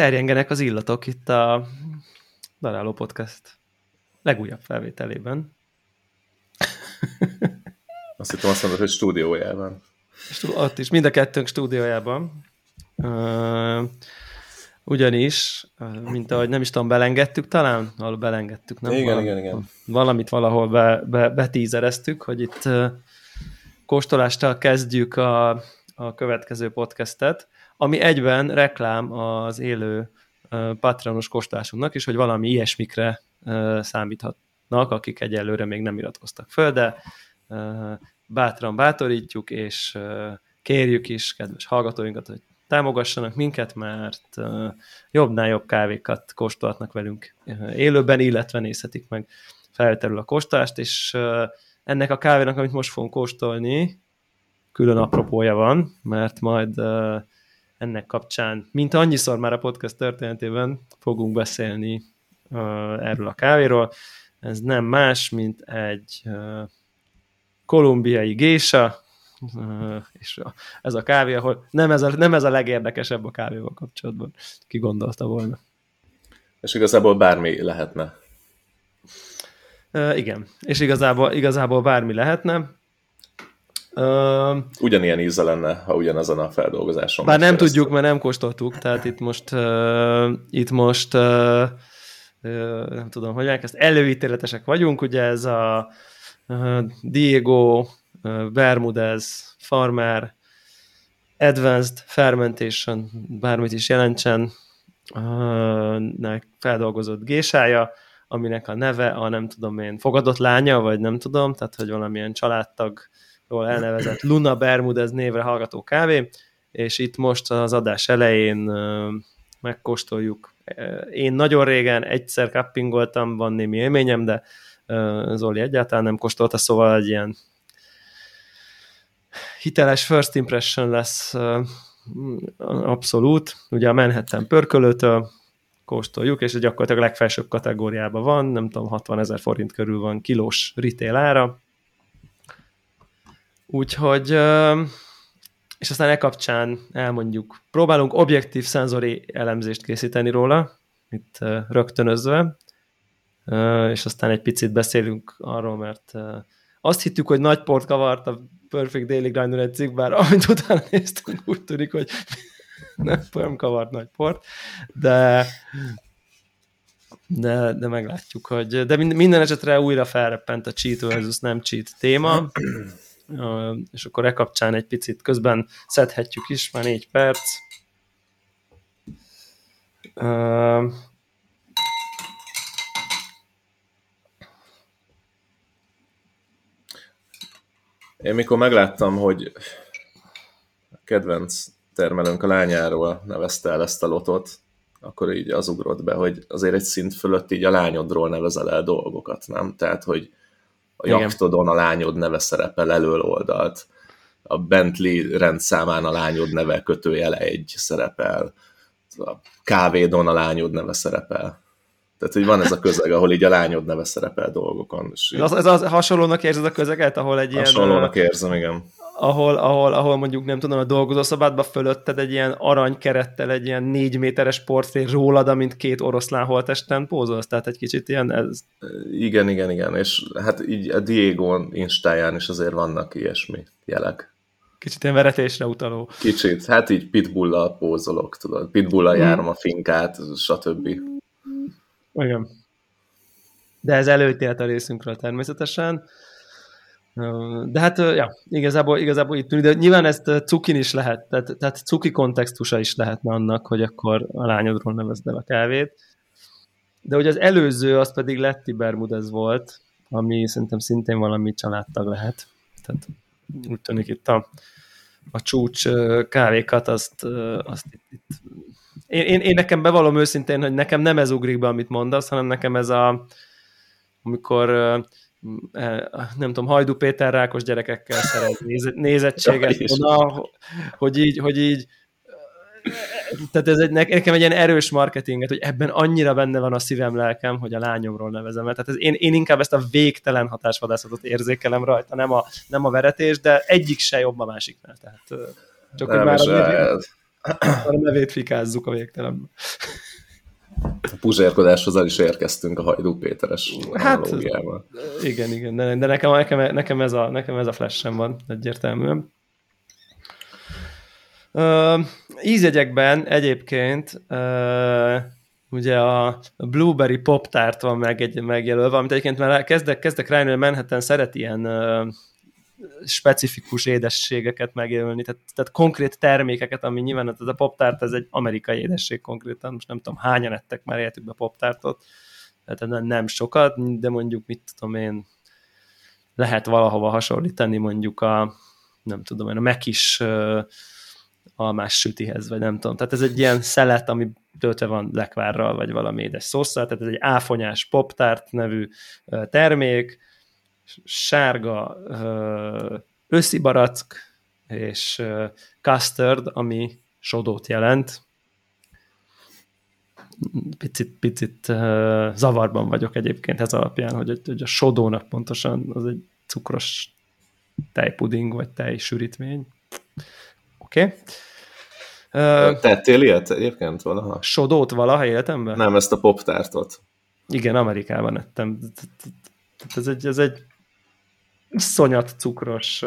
terjengenek az illatok itt a Daráló Podcast legújabb felvételében. Azt hittem azt mondod, hogy stúdiójában. Ott is, mind a kettőnk stúdiójában. Ugyanis, mint ahogy nem is tudom, belengedtük talán? Ahol belengedtük, nem? Igen, Valami, igen, igen. Valamit valahol be, be, betízereztük, hogy itt kóstolással kezdjük a, a következő podcastet, ami egyben reklám az élő patronos kóstolásunknak is, hogy valami ilyesmikre számíthatnak, akik egyelőre még nem iratkoztak föl, de bátran bátorítjuk, és kérjük is kedves hallgatóinkat, hogy támogassanak minket, mert jobbnál jobb kávékat kóstolhatnak velünk élőben, illetve nézhetik meg felterül a kóstolást, és ennek a kávénak, amit most fogunk kóstolni, külön apropója van, mert majd ennek kapcsán, mint annyiszor már a podcast történetében fogunk beszélni uh, erről a kávéról. Ez nem más, mint egy uh, kolumbiai gésa, uh, és ez a kávé, ahol nem ez a, nem ez a legérdekesebb a kávéval kapcsolatban. Ki gondolta volna. És igazából bármi lehetne. Uh, igen, és igazából, igazából bármi lehetne. Uh, Ugyanilyen íze lenne, ha ugyanazon a feldolgozáson. Bár nem tudjuk, mert nem kóstoltuk, tehát itt most, uh, itt most uh, uh, nem tudom, hogy ezt előítéletesek vagyunk, ugye ez a uh, Diego uh, Bermudez Farmer Advanced Fermentation, bármit is jelentsen, uh, feldolgozott gésája, aminek a neve a nem tudom én, fogadott lánya, vagy nem tudom, tehát hogy valamilyen családtag jól elnevezett Luna Bermudez névre hallgató kávé, és itt most az adás elején megkóstoljuk. Én nagyon régen egyszer cuppingoltam, van némi élményem, de Zoli egyáltalán nem kóstolta, szóval egy ilyen hiteles first impression lesz abszolút. Ugye a Manhattan pörkölőtől kóstoljuk, és gyakorlatilag legfelsőbb kategóriában van, nem tudom, 60 ezer forint körül van kilós retail ára, Úgyhogy, és aztán e kapcsán elmondjuk, próbálunk objektív szenzori elemzést készíteni róla, itt rögtönözve, és aztán egy picit beszélünk arról, mert azt hittük, hogy nagy port kavart a Perfect Daily Grinder egy cikk, bár amit utána néztünk, úgy tűnik, hogy nem, nem kavart nagy port, de de, de meglátjuk, hogy de minden esetre újra felreppent a cheat versus nem cheat téma, és akkor e kapcsán egy picit közben szedhetjük is, már négy perc. Én mikor megláttam, hogy a kedvenc termelőnk a lányáról nevezte el ezt a lotot, akkor így az ugrott be, hogy azért egy szint fölött így a lányodról nevezel el dolgokat, nem? Tehát, hogy a jaktodon a lányod neve szerepel elől oldalt, a Bentley rendszámán a lányod neve kötőjele egy szerepel, a kávédon a lányod neve szerepel. Tehát, hogy van ez a közeg, ahol így a lányod neve szerepel dolgokon. És ez, ez az hasonlónak érzed a közeget, ahol egy ilyen... Hasonlónak érzem, igen ahol, ahol, ahol mondjuk nem tudom, a dolgozószobádban fölötted egy ilyen aranykerettel, egy ilyen négy méteres portré rólad, amint két oroszlán holtesten pózolsz, tehát egy kicsit ilyen ez. Igen, igen, igen, és hát így a Diego instáján is azért vannak ilyesmi jelek. Kicsit ilyen veretésre utaló. Kicsit, hát így pitbullal pózolok, tudod, pitbullal hmm. járom a finkát, stb. Igen. De ez előítélet a részünkről természetesen. De hát, ja, igazából, igazából itt de nyilván ezt cukin is lehet, tehát, tehát cuki kontextusa is lehetne annak, hogy akkor a lányodról nevezd el a kávét. De ugye az előző, az pedig Letti Bermudez volt, ami szerintem szintén valami családtag lehet. Tehát úgy tűnik itt a, a csúcs kávékat, azt, azt itt, itt én, én, én nekem bevallom őszintén, hogy nekem nem ez ugrik be, amit mondasz, hanem nekem ez a, amikor nem tudom, Hajdu Péter rákos gyerekekkel szeret nézettséget, ja, hogy így, hogy így tehát ez egy, nekem egy ilyen erős marketinget, hogy ebben annyira benne van a szívem, lelkem, hogy a lányomról nevezem. Tehát ez, én, én inkább ezt a végtelen hatásvadászatot érzékelem rajta, nem a, nem a veretés, de egyik se jobb a másiknál. Tehát, csak nem, hogy már az, A nevét fikázzuk a végtelenbe. A puzsérkodáshoz el is érkeztünk a Hajdú Péteres hát, Igen, igen, de, de nekem, nekem, nekem, ez a, nekem ez a flash van egyértelműen. Uh, ízjegyekben egyébként uh, ugye a Blueberry Pop Tart van meg egy, megjelölve, amit egyébként már kezdek, kezdek rájönni, hogy Manhattan szeret ilyen uh, specifikus édességeket megjelölni, tehát, tehát konkrét termékeket, ami nyilván ez a poptárt, ez egy amerikai édesség konkrétan, most nem tudom, hányan ettek már életükbe poptártot, tehát nem sokat, de mondjuk mit tudom én, lehet valahova hasonlítani mondjuk a, nem tudom én, a mekis almás sütihez, vagy nem tudom. Tehát ez egy ilyen szelet, ami töltve van lekvárral, vagy valami édes szószal, tehát ez egy áfonyás poptárt nevű termék, sárga őszi barack, és custard, ami sodót jelent. Picit, picit zavarban vagyok egyébként ez alapján, hogy, hogy a sodónak pontosan az egy cukros tejpuding, vagy tejsűrítmény. Oké. Okay. Tettél ilyet egyébként valaha? Sodót valaha életemben? Nem, ezt a poptártot. Igen, Amerikában ettem. Ez egy, ez egy szonyat cukros,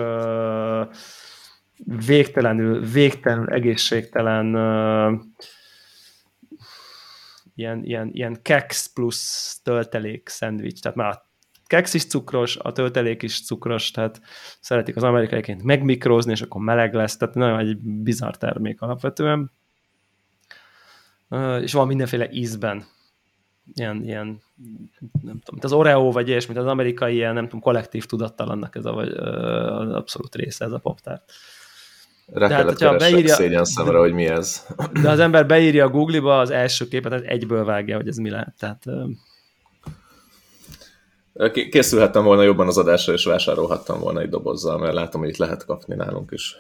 végtelenül, végtelenül egészségtelen ilyen, ilyen, ilyen keks plusz töltelék szendvics. Tehát már a keks is cukros, a töltelék is cukros, tehát szeretik az amerikaiként megmikrózni, és akkor meleg lesz, tehát nagyon egy bizarr termék alapvetően. És van mindenféle ízben. Ilyen, ilyen nem tudom, az Oreo vagy ilyesmit, az amerikai ilyen, nem tudom, kollektív tudattalannak ez a, vagy, az abszolút része ez a poptár. Rá Tehát, hogyha beírja, szégyen szemre, hogy mi ez. De az ember beírja a Google-ba az első képet, az egyből vágja, hogy ez mi lehet. Tehát, Készülhettem volna jobban az adásra, és vásárolhattam volna egy dobozzal, mert látom, hogy itt lehet kapni nálunk is.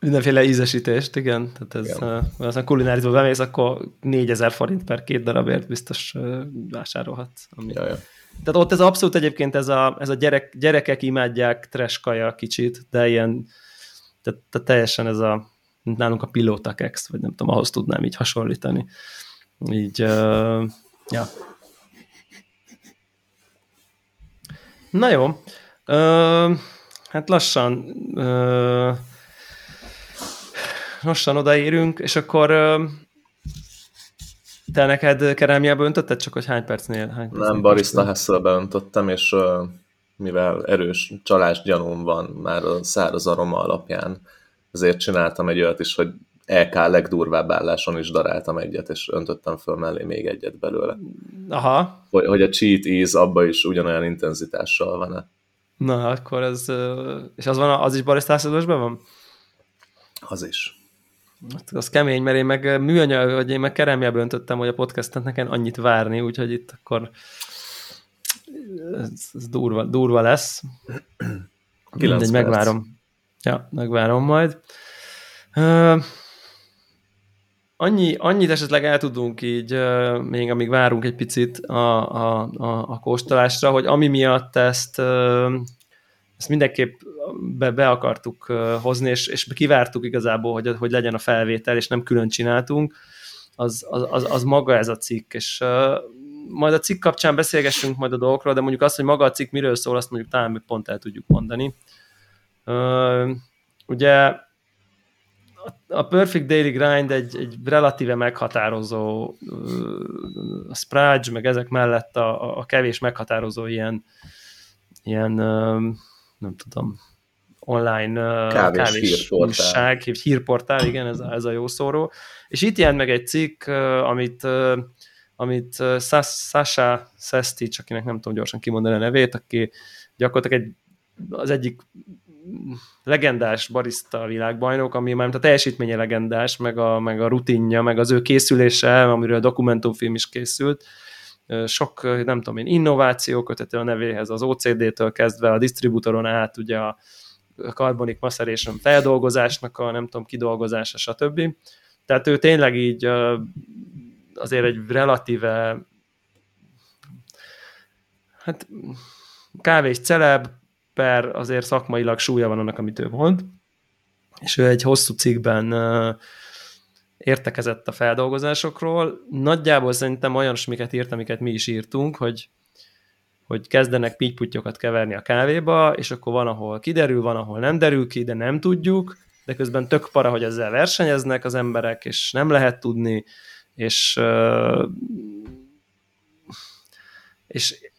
Mindenféle ízesítést, igen. Tehát ez, igen. Uh, aztán kulinárizba bemész, akkor 4000 forint per két darabért biztos uh, vásárolhatsz. Ami... Ja, ja. Tehát ott ez abszolút egyébként ez a, ez a gyerek, gyerekek imádják treskaja kicsit, de ilyen, tehát, tehát teljesen ez a, nálunk a pilóta kex, vagy nem tudom, ahhoz tudnám így hasonlítani. Így, uh, ja, Na jó. Ö, hát lassan ö, lassan odaérünk, és akkor te neked kerámiába öntötted, csak hogy hány percnél? Hány percnél Nem, barista Hesselbe öntöttem, és mivel erős csalás gyanúm van már a száraz aroma alapján, ezért csináltam egy olyat is, hogy EK legdurvább álláson is daráltam egyet, és öntöttem föl mellé még egyet belőle. Aha. Hogy, hogy a cheat íz abba is ugyanolyan intenzitással van-e. Na, akkor ez... És az, van, az is barisztászadósban van? Az is. Hát az kemény, mert én meg műanyag, vagy én meg keremjelbe öntöttem, hogy a podcastet nekem annyit várni, úgyhogy itt akkor ez, ez durva, durva lesz. Mindegy, megvárom. Ja, megvárom majd. Uh, Annyi, annyit esetleg el tudunk így, még amíg várunk egy picit a, a, a, a kóstolásra, hogy ami miatt ezt, ezt mindenképp be, be akartuk hozni, és, és kivártuk igazából, hogy, hogy legyen a felvétel, és nem külön csináltunk, az, az, az maga ez a cikk, és majd a cikk kapcsán beszélgessünk majd a dolgokról, de mondjuk azt, hogy maga a cikk miről szól, azt mondjuk talán még pont el tudjuk mondani. Ugye a Perfect Daily Grind egy, egy relatíve meghatározó a Sprudge, meg ezek mellett a, a kevés meghatározó ilyen, ilyen nem tudom, online kávés, kávés hírportál. hírportál, igen, ez, ez a jó szóró. És itt jelent meg egy cikk, amit, amit Sasha Sestic, akinek nem tudom gyorsan kimondani a nevét, aki gyakorlatilag egy, az egyik legendás barista világbajnok, ami már a teljesítménye legendás, meg a, meg a rutinja, meg az ő készülése, amiről a dokumentumfilm is készült, sok, nem tudom én, innováció kötető a nevéhez, az OCD-től kezdve a disztribútoron át, ugye a carbonic maceration feldolgozásnak a nem tudom, kidolgozása, stb. Tehát ő tényleg így azért egy relatíve hát kávés celeb, per azért szakmailag súlya van annak, amit ő mond, és ő egy hosszú cikkben értekezett a feldolgozásokról. Nagyjából szerintem olyan miket írt, amiket mi is írtunk, hogy, hogy kezdenek pittyputyokat keverni a kávéba, és akkor van, ahol kiderül, van, ahol nem derül ki, de nem tudjuk, de közben tök para, hogy ezzel versenyeznek az emberek, és nem lehet tudni, és és,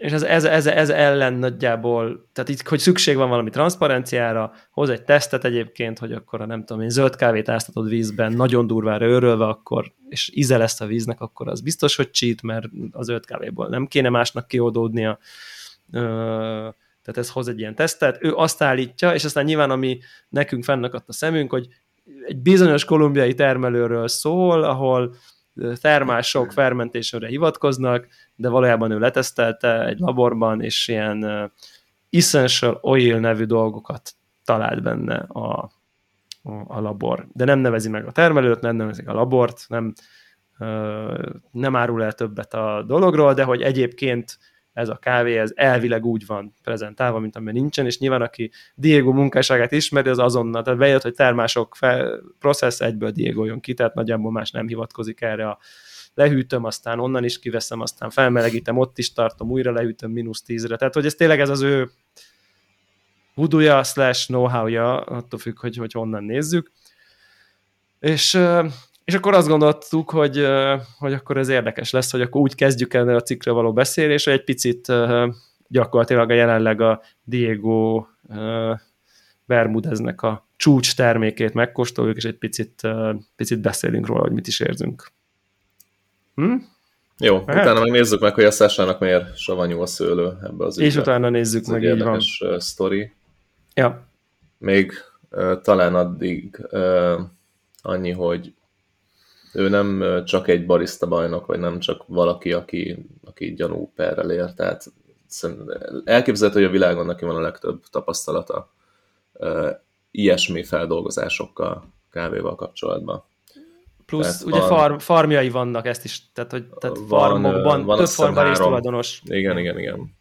és ez, ez, ez, ez ellen nagyjából, tehát itt, hogy szükség van valami transzparenciára, hoz egy tesztet egyébként, hogy akkor a nem tudom én, zöld kávét áztatod vízben, nagyon durvára őrölve, akkor, és íze lesz a víznek, akkor az biztos, hogy cheat, mert az zöld kávéból nem kéne másnak kioldódnia. Tehát ez hoz egy ilyen tesztet, ő azt állítja, és aztán nyilván ami nekünk fennakadt a szemünk, hogy egy bizonyos kolumbiai termelőről szól, ahol termások fermentésre hivatkoznak, de valójában ő letesztelte egy laborban, és ilyen essential oil nevű dolgokat talált benne a, a labor. De nem nevezi meg a termelőt, nem nevezi a labort, nem, nem árul el többet a dologról, de hogy egyébként ez a kávé, ez elvileg úgy van prezentálva, mint amilyen nincsen, és nyilván aki Diego munkásságát ismeri, az azonnal, tehát bejött, hogy termások fel, processz, egyből Diego jön ki, tehát nagyjából más nem hivatkozik erre a lehűtöm, aztán onnan is kiveszem, aztán felmelegítem, ott is tartom, újra lehűtöm mínusz tízre. Tehát, hogy ez tényleg ez az ő vuduja slash know-how-ja, attól függ, hogy, hogy honnan nézzük. És és akkor azt gondoltuk, hogy, hogy akkor ez érdekes lesz, hogy akkor úgy kezdjük el a cikkre való beszélés, hogy egy picit gyakorlatilag a jelenleg a Diego Bermudeznek a csúcs termékét megkóstoljuk, és egy picit, picit beszélünk róla, hogy mit is érzünk. Hm? Jó, hát? utána meg nézzük meg, hogy a Szásának miért savanyú a szőlő ebbe az És utána nézzük meg, így van. sztori. Ja. Még uh, talán addig uh, annyi, hogy ő nem csak egy barista bajnok, vagy nem csak valaki, aki, aki gyanú perrel ér, tehát elképzelhető, hogy a világon neki van a legtöbb tapasztalata ilyesmi feldolgozásokkal, kávéval kapcsolatban. Plusz tehát ugye van, farm, farmjai vannak, ezt is, tehát, hogy tehát van, farmokban van több farmban is tulajdonos. Igen, igen, igen.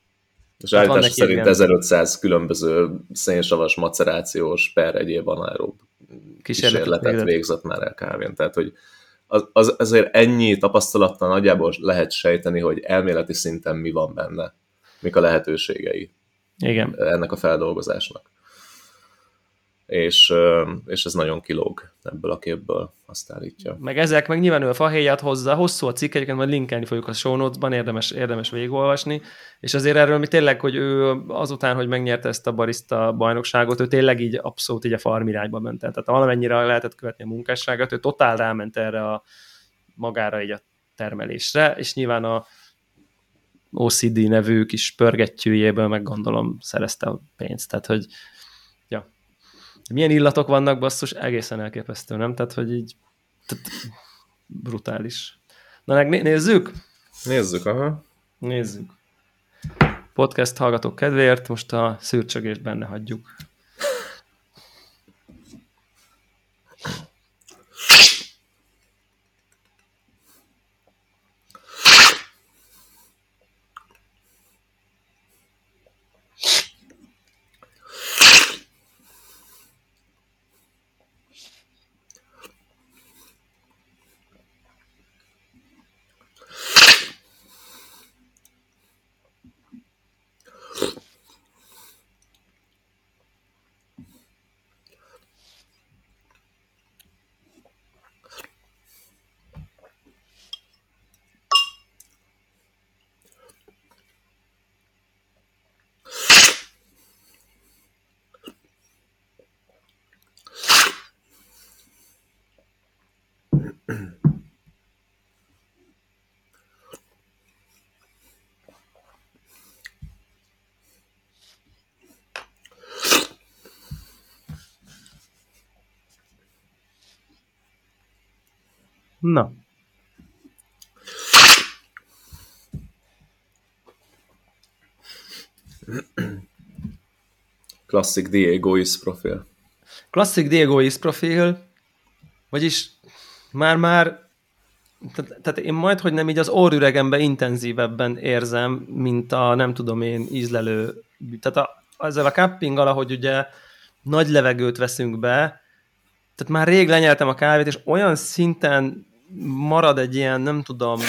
És állítás szerint igen. 1500 különböző szénsavas macerációs per egyéb anaerób kísérletet végzett már el kávén. Tehát, hogy az, az, azért ennyi tapasztalattal nagyjából lehet sejteni, hogy elméleti szinten mi van benne, mik a lehetőségei Igen. ennek a feldolgozásnak. És, és ez nagyon kilóg ebből a képből, azt állítja. Meg ezek, meg nyilván ő a fahéját hozza, hosszú a cikk, egyébként majd linkelni fogjuk a show notes-ban, érdemes, érdemes végigolvasni, és azért erről mi tényleg, hogy ő azután, hogy megnyerte ezt a barista bajnokságot, ő tényleg így abszolút így a farm irányba ment el. Tehát valamennyire lehetett követni a munkásságát, ő totál ráment erre a magára így a termelésre, és nyilván a OCD nevű kis pörgettyűjéből meg gondolom szerezte a pénzt. Tehát, hogy milyen illatok vannak, basszus, egészen elképesztő, nem? Tehát, hogy így tehát, brutális. Na, meg nézzük? Nézzük, aha. Nézzük. Podcast hallgatók kedvéért most a szürcsögést benne hagyjuk. Na. Klasszik Diego is profil. Klasszik Diego is profil, vagyis már-már tehát, tehát én majd, hogy nem így az orrüregemben intenzívebben érzem, mint a nem tudom én ízlelő, tehát a, ezzel a cupping ahogy ugye nagy levegőt veszünk be, tehát már rég lenyeltem a kávét, és olyan szinten marad egy ilyen, nem tudom,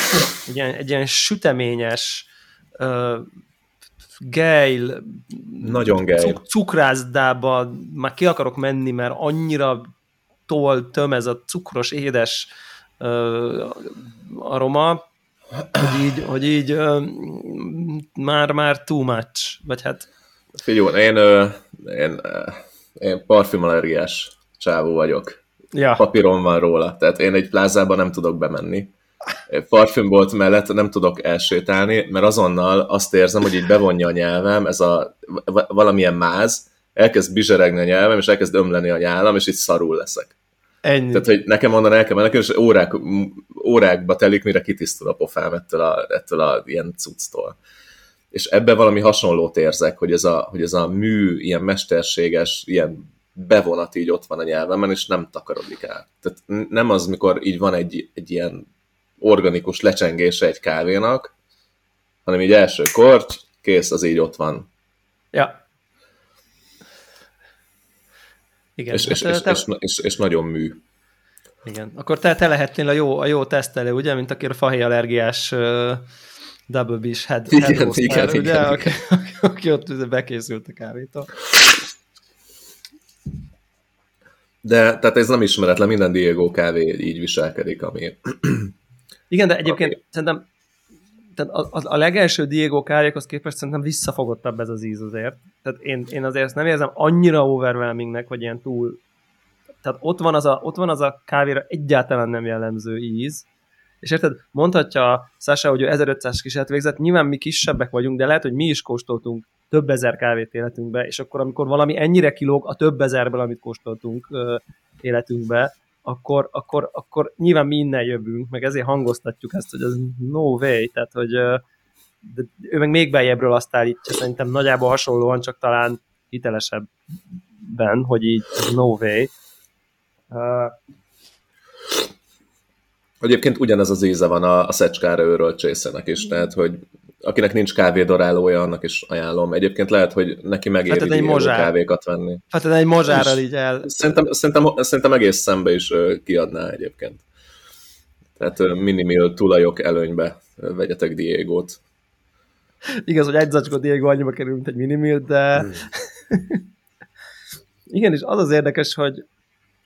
egy ilyen, egy ilyen süteményes uh, gejl, nagyon gejl. Cuk- cukrászdába már ki akarok menni, mert annyira tol, töm ez a cukros, édes uh, aroma, hogy így, hogy így uh, már, már too much, vagy hát... Figyelj, én, uh, én, én parfümallergiás csávó vagyok. Ja. Papíron van róla, tehát én egy plázában nem tudok bemenni. Parfümbolt mellett nem tudok elsétálni, mert azonnal azt érzem, hogy így bevonja a nyelvem, ez a valamilyen máz, elkezd bizseregni a nyelvem, és elkezd ömleni a nyálam, és így szarul leszek. Ennyi. Tehát, hogy nekem onnan el kell menni, és órák, órákba telik, mire kitisztul a pofám ettől a, ettől a ilyen cucctól. És ebben valami hasonlót érzek, hogy ez, a, hogy ez a mű, ilyen mesterséges, ilyen bevonat így ott van a nyelvemen, és nem takarodik el. Tehát nem az, mikor így van egy, egy ilyen organikus lecsengése egy kávénak, hanem így első korty, kész, az így ott van. Ja. Igen. És, és, és, te... és, és, és nagyon mű. Igen. Akkor te, te lehetnél a jó, a jó tesztelő, ugye, mint aki a fahéj allergiás uh, Double Beach head, igen, head roster, igen, ugye, igen, aki, aki, aki ott bekészült a kávétól. De tehát ez nem ismeretlen, minden Diego kávé így viselkedik, ami... Igen, de egyébként ami... szerintem tehát a, a, a legelső Diego kávékhoz képest szerintem visszafogottabb ez az íz azért. Tehát én, én azért ezt nem érzem annyira overwhelmingnek, vagy ilyen túl... Tehát ott van az a, ott van az a kávéra egyáltalán nem jellemző íz, és érted, mondhatja Sasha, hogy ő 1500 kiset végzett, nyilván mi kisebbek vagyunk, de lehet, hogy mi is kóstoltunk több ezer kávét életünkbe, és akkor amikor valami ennyire kilóg a több ezerből, amit kóstoltunk életünkbe, akkor, akkor, akkor nyilván mi innen jövünk, meg ezért hangoztatjuk ezt, hogy ez no way, tehát hogy de ő meg még beljebbről azt állítja, szerintem nagyjából hasonlóan, csak talán hitelesebben, hogy így no way. Uh, Egyébként ugyanez az íze van a, a szecskára őről csészenek is, tehát hogy akinek nincs kávédorálója, annak is ajánlom. Egyébként lehet, hogy neki megéri hát egy mozsár. kávékat venni. Hát egy mozsárral így el... Szerintem, szerintem, szerintem egész szembe is kiadná egyébként. Tehát minimil tulajok előnybe vegyetek Diego-t. Igaz, hogy egy zacskó Diego annyiba kerül, mint egy minimil, de... Hmm. Igen, és az az érdekes, hogy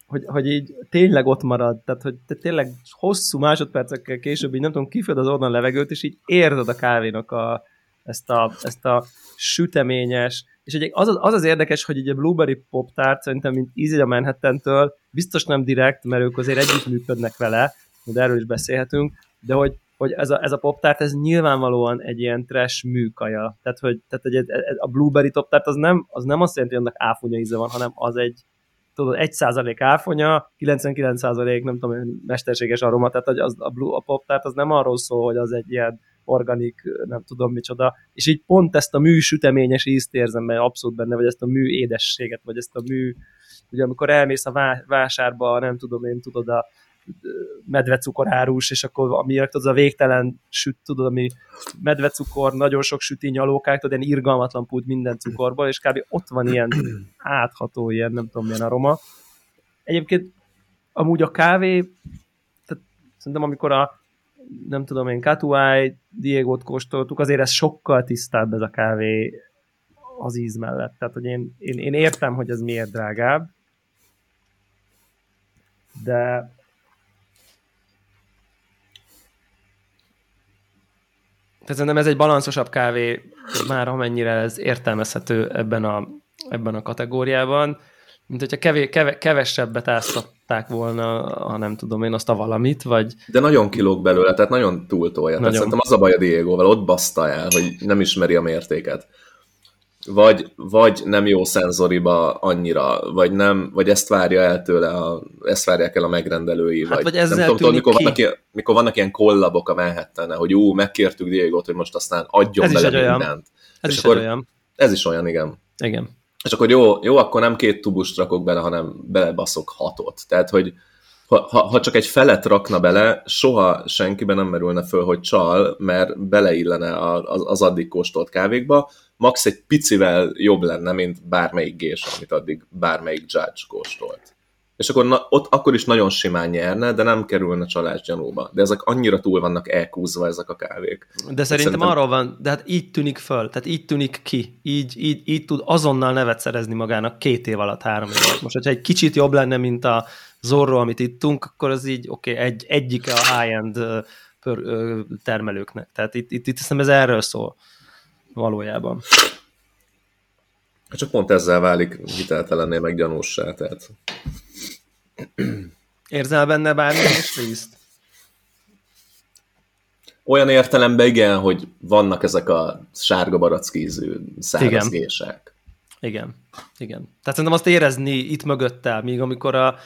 hogy, hogy így tényleg ott marad, tehát hogy te tényleg hosszú másodpercekkel később így nem tudom, kifőd az ordan levegőt, és így érzed a kávénak a, ezt, a, ezt a süteményes, és egy, az, az az érdekes, hogy így a Blueberry Pop Tart szerintem, mint íz a Manhattan-től, biztos nem direkt, mert ők azért együtt működnek vele, de erről is beszélhetünk, de hogy, hogy ez a, ez a poptárt, ez nyilvánvalóan egy ilyen trash műkaja. Tehát, hogy, tehát, hogy a blueberry poptárt az nem, az nem azt jelenti, hogy annak áfunya íze van, hanem az egy, tudod, 1% áfonya, 99% nem tudom, mesterséges aroma, tehát hogy az, a, blue, a pop tehát az nem arról szól, hogy az egy ilyen organik, nem tudom micsoda, és így pont ezt a mű süteményes ízt érzem be abszolút benne, vagy ezt a mű édességet, vagy ezt a mű, ugye amikor elmész a vásárba, nem tudom én, tudod, a medvecukorárus, és akkor amiért az a végtelen süt, tudod, ami medvecukor, nagyon sok süti nyalókák, tudod, ilyen irgalmatlan pult minden cukorból, és kb. ott van ilyen átható, ilyen nem tudom milyen aroma. Egyébként amúgy a kávé, tehát szerintem amikor a nem tudom én, Katuai, Diego-t kóstoltuk, azért ez sokkal tisztább ez a kávé az íz mellett. Tehát, hogy én, én, én értem, hogy ez miért drágább, de Tehát szerintem ez egy balanszosabb kávé, már amennyire ez értelmezhető ebben a, ebben a kategóriában, mint hogyha kevé, keve, kevesebbet áztatták volna, ha nem tudom én azt a valamit, vagy... De nagyon kilóg belőle, tehát nagyon túltolja. Nagyon. Tehát szerintem az a baj a Diego-val, ott baszta el, hogy nem ismeri a mértéket vagy, vagy nem jó szenzoriba annyira, vagy nem, vagy ezt várja el tőle, a, ezt várják el a megrendelői, hát, vagy, vagy nem tudom, mikor, vannak ilyen, mikor vannak ilyen kollabok a manhattan hogy ú, megkértük Diego-t, hogy most aztán adjon ez bele mindent. Olyan. Ez És is akkor, olyan. Ez is olyan, igen. Igen. És akkor jó, jó, akkor nem két tubust rakok bele, hanem belebaszok hatot. Tehát, hogy ha, ha, ha csak egy felet rakna bele, soha senkiben nem merülne föl, hogy csal, mert beleillene az, az addig kóstolt kávékba, max egy picivel jobb lenne, mint bármelyik gés, amit addig bármelyik judge kóstolt. és akkor na, ott akkor is nagyon simán nyerne, de nem kerülne csalás gyanúba. De ezek annyira túl vannak elkúzva ezek a kávék. De szerintem, szerintem arról van, de hát így tűnik föl, tehát így tűnik ki, így, így, így tud azonnal nevet szerezni magának két év alatt, három év alatt. Most, hogyha egy kicsit jobb lenne, mint a Zorro, amit ittunk, akkor az így, oké, okay, egy, egyike a high-end termelőknek. Tehát itt, itt, itt hiszem ez erről szól valójában. Csak pont ezzel válik hiteltelenné meg gyanússá, tehát Érzel benne bármilyen részt? Olyan értelemben igen, hogy vannak ezek a sárga barackízű szárazgések. Igen. igen, igen. Tehát szerintem azt érezni itt mögöttel, míg amikor a,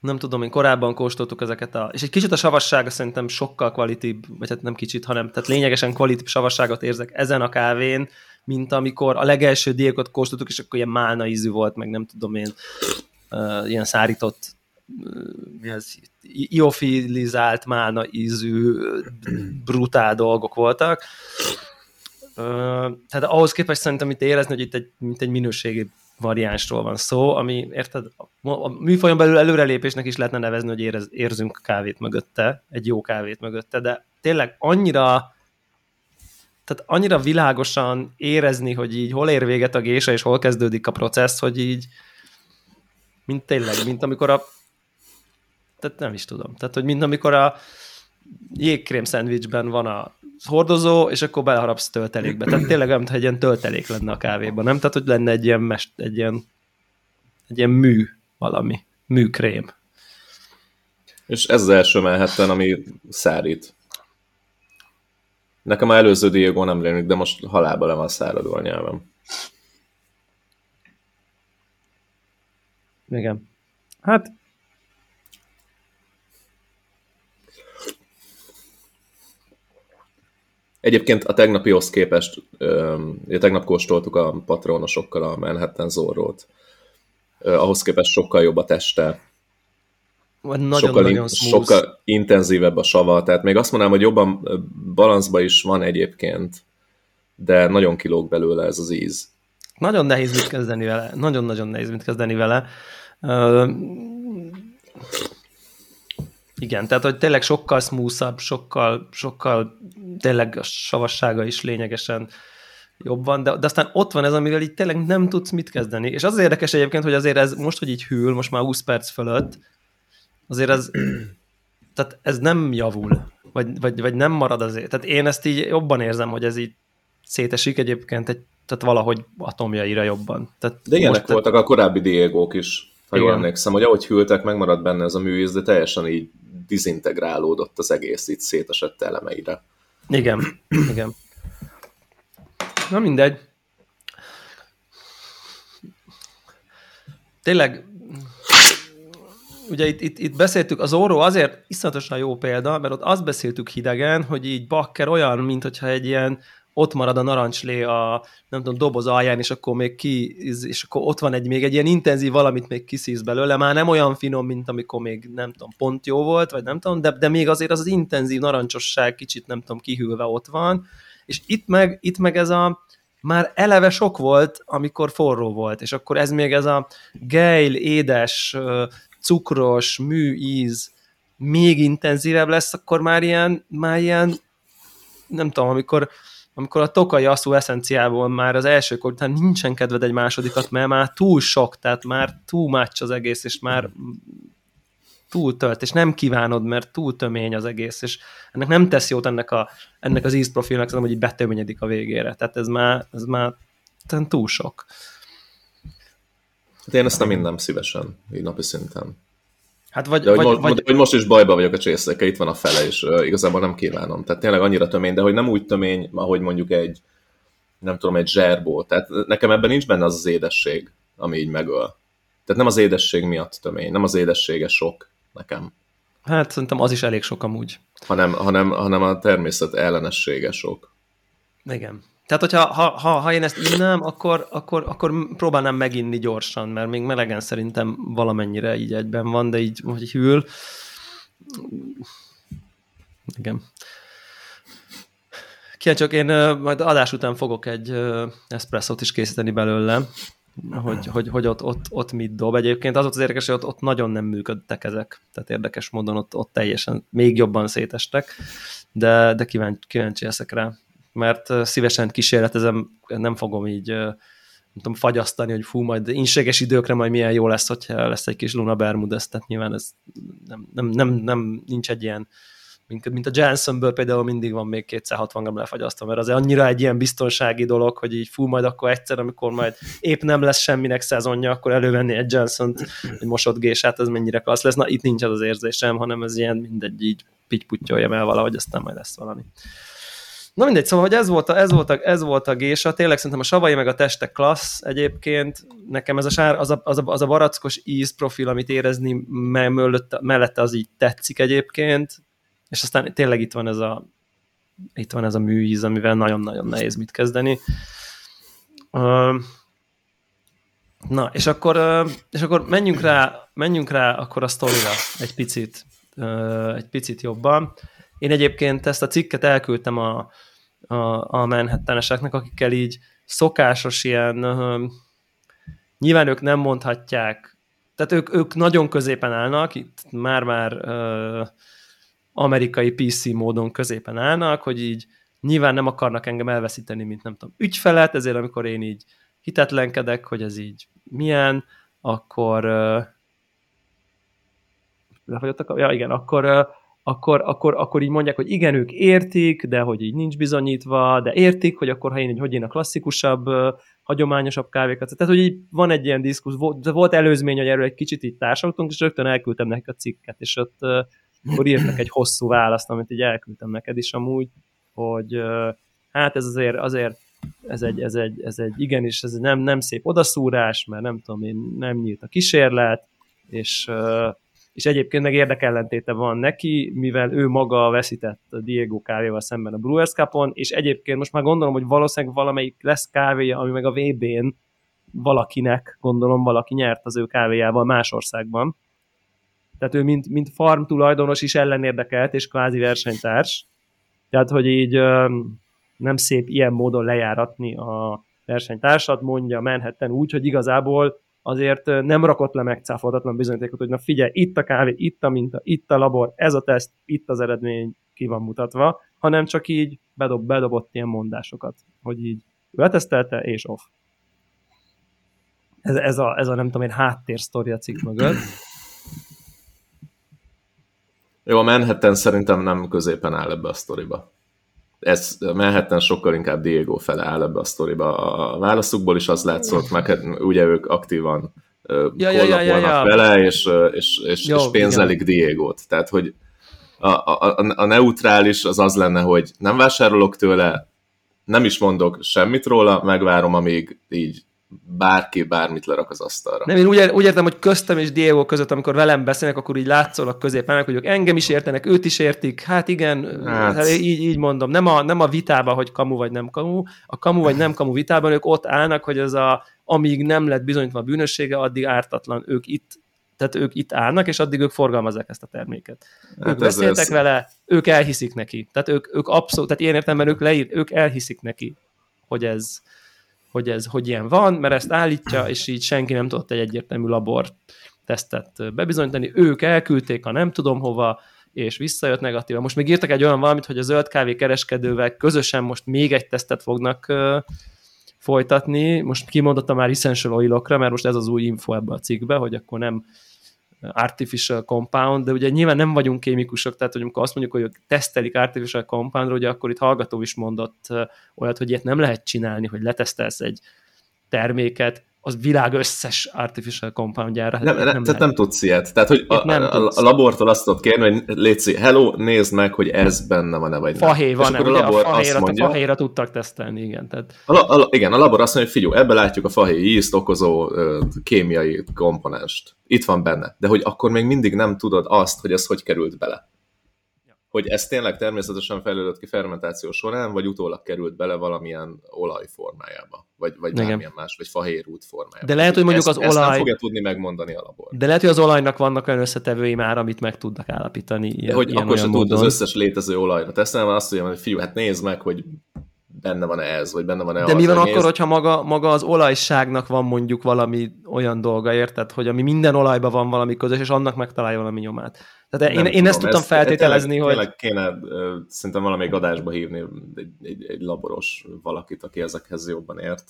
nem tudom, én korábban kóstoltuk ezeket a, és egy kicsit a savassága szerintem sokkal kvalitív, vagy hát nem kicsit, hanem tehát lényegesen kvalitív savasságot érzek ezen a kávén, mint amikor a legelső diékot kóstoltuk, és akkor ilyen málna ízű volt, meg nem tudom én, uh, ilyen szárított mi az, iofilizált málna ízű, brutál dolgok voltak. Tehát ahhoz képest szerintem itt érezni, hogy itt egy, mint egy minőségi variánsról van szó, ami, érted, a műfajon belül előrelépésnek is lehetne nevezni, hogy érez, érzünk kávét mögötte, egy jó kávét mögötte, de tényleg annyira tehát annyira világosan érezni, hogy így hol ér véget a gése, és hol kezdődik a processz, hogy így mint tényleg, mint amikor a tehát nem is tudom. Tehát, hogy mint amikor a jégkrém szendvicsben van a hordozó, és akkor beleharapsz töltelékbe. Tehát tényleg olyan, egy ilyen töltelék lenne a kávéban, nem? Tehát, hogy lenne egy ilyen, mest, egy ilyen, egy ilyen mű valami, műkrém. És ez az első Manhattan, ami szárít. Nekem a előző Diego nem rémlik, de most halálba le van száradva a nyelvem. Igen. Hát Egyébként a tegnapihoz képest, ö, tegnap kóstoltuk a patronosokkal a Manhattan Zorrót, ahhoz képest sokkal jobb a teste, nagyon, sokkal, nagyon in, sokkal intenzívebb a sava, tehát még azt mondanám, hogy jobban balanszba is van egyébként, de nagyon kilóg belőle ez az íz. Nagyon nehéz mit kezdeni vele, nagyon-nagyon nehéz mit kezdeni vele. Igen, tehát hogy tényleg sokkal smoothabb, sokkal, sokkal tényleg a savassága is lényegesen jobb van, de, de aztán ott van ez, amivel így tényleg nem tudsz mit kezdeni. És az, érdekes egyébként, hogy azért ez most, hogy így hűl, most már 20 perc fölött, azért ez, tehát ez nem javul, vagy, vagy, vagy nem marad azért. Tehát én ezt így jobban érzem, hogy ez így szétesik egyébként, egy, tehát valahogy atomjaira jobban. Tehát de ilyenek most, voltak a korábbi Diegók is, ha jól emlékszem, hogy ahogy hűltek, megmaradt benne ez a művíz, de teljesen így dizintegrálódott az egész, itt szétesett elemeire. Igen, igen. Na mindegy. Tényleg, ugye itt, itt, itt beszéltük, az óró azért iszonyatosan jó példa, mert ott azt beszéltük hidegen, hogy így bakker olyan, mint hogyha egy ilyen ott marad a narancslé a, nem tudom, doboz alján, és akkor még ki, és akkor ott van egy még egy ilyen intenzív valamit még kiszíz belőle, már nem olyan finom, mint amikor még, nem tudom, pont jó volt, vagy nem tudom, de, de még azért az az intenzív narancsosság kicsit, nem tudom, kihűlve ott van, és itt meg, itt meg ez a, már eleve sok volt, amikor forró volt, és akkor ez még ez a gejl, édes, cukros, mű íz még intenzívebb lesz, akkor már ilyen, már ilyen nem tudom, amikor amikor a tokai asszú eszenciából már az első kor után nincsen kedved egy másodikat, mert már túl sok, tehát már túl mács az egész, és már túl tölt, és nem kívánod, mert túl tömény az egész, és ennek nem tesz jót ennek, a, ennek az ízprofilnak, hogy így betöményedik a végére. Tehát ez már, ez már túl sok. Hát én ezt nem minden szívesen, így napi szinten. Hát vagy, de hogy, vagy, most, vagy... hogy most is bajba vagyok a csészekkel, itt van a fele, és uh, igazából nem kívánom. Tehát tényleg annyira tömény, de hogy nem úgy tömény, ahogy mondjuk egy, nem tudom, egy zserbó. Tehát nekem ebben nincs benne az az édesség, ami így megöl. Tehát nem az édesség miatt tömény, nem az édessége sok nekem. Hát szerintem az is elég sok amúgy. Hanem, hanem, hanem a természet ellenessége sok. Igen. Tehát, hogyha ha, ha, ha én ezt innám, akkor, akkor, akkor próbálnám meginni gyorsan, mert még melegen szerintem valamennyire így egyben van, de így, hogy hűl. Igen. Kíváncsiak, én majd adás után fogok egy eszpresszót is készíteni belőle, hogy, hogy, hogy ott, ott, ott mit dob. Egyébként az volt az érdekes, hogy ott, ott nagyon nem működtek ezek, tehát érdekes módon ott, ott teljesen még jobban szétestek, de, de kíváncsi, kíváncsi leszek rá, mert szívesen kísérletezem, nem fogom így nem tudom, fagyasztani, hogy fú, majd inséges időkre majd milyen jó lesz, hogyha lesz egy kis Luna Bermudez, tehát nyilván ez nem, nem, nem, nem nincs egy ilyen mint, a Janssenből például mindig van még 260 gram lefagyasztva, mert az annyira egy ilyen biztonsági dolog, hogy így fú, majd akkor egyszer, amikor majd épp nem lesz semminek szezonja, akkor elővenni egy Janssen-t, egy mosott gésát, ez mennyire klassz lesz. Na, itt nincs az az érzésem, hanem ez ilyen mindegy így pittyputtyoljam el valahogy, aztán majd lesz valami. Na mindegy, szóval, hogy ez volt a, ez volt a, ez volt a gésa, tényleg szerintem a savai meg a testek klassz egyébként, nekem ez a sár, az a, az a, az a barackos ízprofil, amit érezni mellette, mellette az így tetszik egyébként, és aztán tényleg itt van ez a itt van ez a műíz, amivel nagyon-nagyon nehéz mit kezdeni. Na, és akkor, és akkor menjünk rá, menjünk rá akkor a sztorira egy picit, egy picit jobban. Én egyébként ezt a cikket elküldtem a, a, a akikkel így szokásos ilyen, nyilván ők nem mondhatják, tehát ők, ők nagyon középen állnak, itt már-már amerikai PC módon középen állnak, hogy így nyilván nem akarnak engem elveszíteni, mint nem tudom, ügyfelet, ezért amikor én így hitetlenkedek, hogy ez így milyen, akkor lefagyottak, ja igen, akkor, akkor, akkor, akkor így mondják, hogy igen, ők értik, de hogy így nincs bizonyítva, de értik, hogy akkor ha én, hogy én a klasszikusabb, hagyományosabb kávékat, tehát hogy így van egy ilyen diszkusz, volt, volt előzmény, hogy erről egy kicsit így társadalmunk, és rögtön elküldtem nekik a cikket, és ott akkor írtak egy hosszú választ, amit így elküldtem neked is amúgy, hogy hát ez azért, azért ez egy, ez egy, ez egy igenis, ez egy nem, nem szép odaszúrás, mert nem tudom én, nem nyílt a kísérlet, és, és egyébként meg érdekellentéte van neki, mivel ő maga veszített Diego kávéval szemben a Brewers Cup-on, és egyébként most már gondolom, hogy valószínűleg valamelyik lesz kávéja, ami meg a VB-n valakinek, gondolom valaki nyert az ő kávéjával más országban, tehát ő mint, mint farm tulajdonos is ellenérdekelt, és kvázi versenytárs. Tehát, hogy így nem szép ilyen módon lejáratni a versenytársat, mondja Manhattan úgy, hogy igazából azért nem rakott le megcáfoltatlan bizonyítékot, hogy na figyelj, itt a kávé, itt a minta, itt a labor, ez a teszt, itt az eredmény ki van mutatva, hanem csak így bedob, bedobott ilyen mondásokat, hogy így letesztelte, és off. Ez, ez, a, ez a nem tudom én háttér sztori cikk mögött. Jó, a Manhattan szerintem nem középen áll ebbe a sztoriba. Ez Manhattan sokkal inkább Diego fele áll ebbe a sztoriba. A válaszukból is az látszott, meg hát ugye ők aktívan ja, ja, ja, ja, ja. vele, és, és, és, Jó, és pénzelik igen. Diego-t. Tehát, hogy a, a, a neutrális az az lenne, hogy nem vásárolok tőle, nem is mondok semmit róla, megvárom, amíg így bárki bármit lerak az asztalra. Nem, én úgy, úgy értem, hogy köztem és Diego között, amikor velem beszélnek, akkor így látszol középen, hogy ők engem is értenek, őt is értik. Hát igen, hát. Hát így, így mondom. Nem a, nem a vitában, hogy kamu vagy nem kamu. A kamu vagy nem kamu vitában ők ott állnak, hogy ez a, amíg nem lett bizonyítva a bűnössége, addig ártatlan. Ők itt tehát ők itt állnak, és addig ők forgalmazzák ezt a terméket. Hát ők beszéltek ez vele, ők elhiszik neki. Tehát ők, ők abszolút, tehát ilyen értelemben ők, leír, ők elhiszik neki, hogy ez, hogy ez hogy ilyen van, mert ezt állítja, és így senki nem tudott egy egyértelmű labor tesztet bebizonyítani. Ők elküldték a nem tudom hova, és visszajött negatíva. Most még írtak egy olyan valamit, hogy a zöld kávé kereskedővel közösen most még egy tesztet fognak folytatni. Most kimondottam már essential oilokra, mert most ez az új info ebbe a cikkbe, hogy akkor nem artificial compound, de ugye nyilván nem vagyunk kémikusok, tehát hogy amikor azt mondjuk, hogy tesztelik artificial compound ugye akkor itt hallgató is mondott olyat, hogy ilyet nem lehet csinálni, hogy letesztelsz egy terméket, az világ összes artificial compoundjára. Nem, nem, nem, tehát nem tudsz ilyet. Tehát, hogy a, nem a, a, labortól azt tudod kérni, hogy légy hello, nézd meg, hogy ez benne van-e, vagy nem. Fahé van, nem, a, labor a fahéra, mondja, a fahéra tudtak tesztelni, igen. Tehát... A, a, igen, a labor azt mondja, hogy figyelj, ebbe látjuk a fahé ízt okozó ö, kémiai komponenst. Itt van benne. De hogy akkor még mindig nem tudod azt, hogy ez hogy került bele hogy ez tényleg természetesen fejlődött ki fermentáció során, vagy utólag került bele valamilyen olaj formájába, vagy, vagy bármilyen más, vagy fahérút formájába. De lehet, hogy mondjuk ezt, az olaj... Ezt nem fogja tudni megmondani a labor. De lehet, hogy az olajnak vannak olyan összetevői már, amit meg tudnak állapítani. Ilyen, De hogy ilyen akkor sem tud az összes létező olajra teszem, azt hogy fiú, hát nézd meg, hogy benne van ez, vagy benne van-e De az mi van akkor, hogyha maga, maga az olajságnak van mondjuk valami olyan dolga, érted? Hogy ami minden olajban van valami közös, és annak megtalálja valami nyomát. Tehát én, én ezt tudtam feltételezni, tényleg, hogy... Tényleg kéne szerintem valamelyik adásba hívni egy, egy, egy laboros valakit, aki ezekhez jobban ért.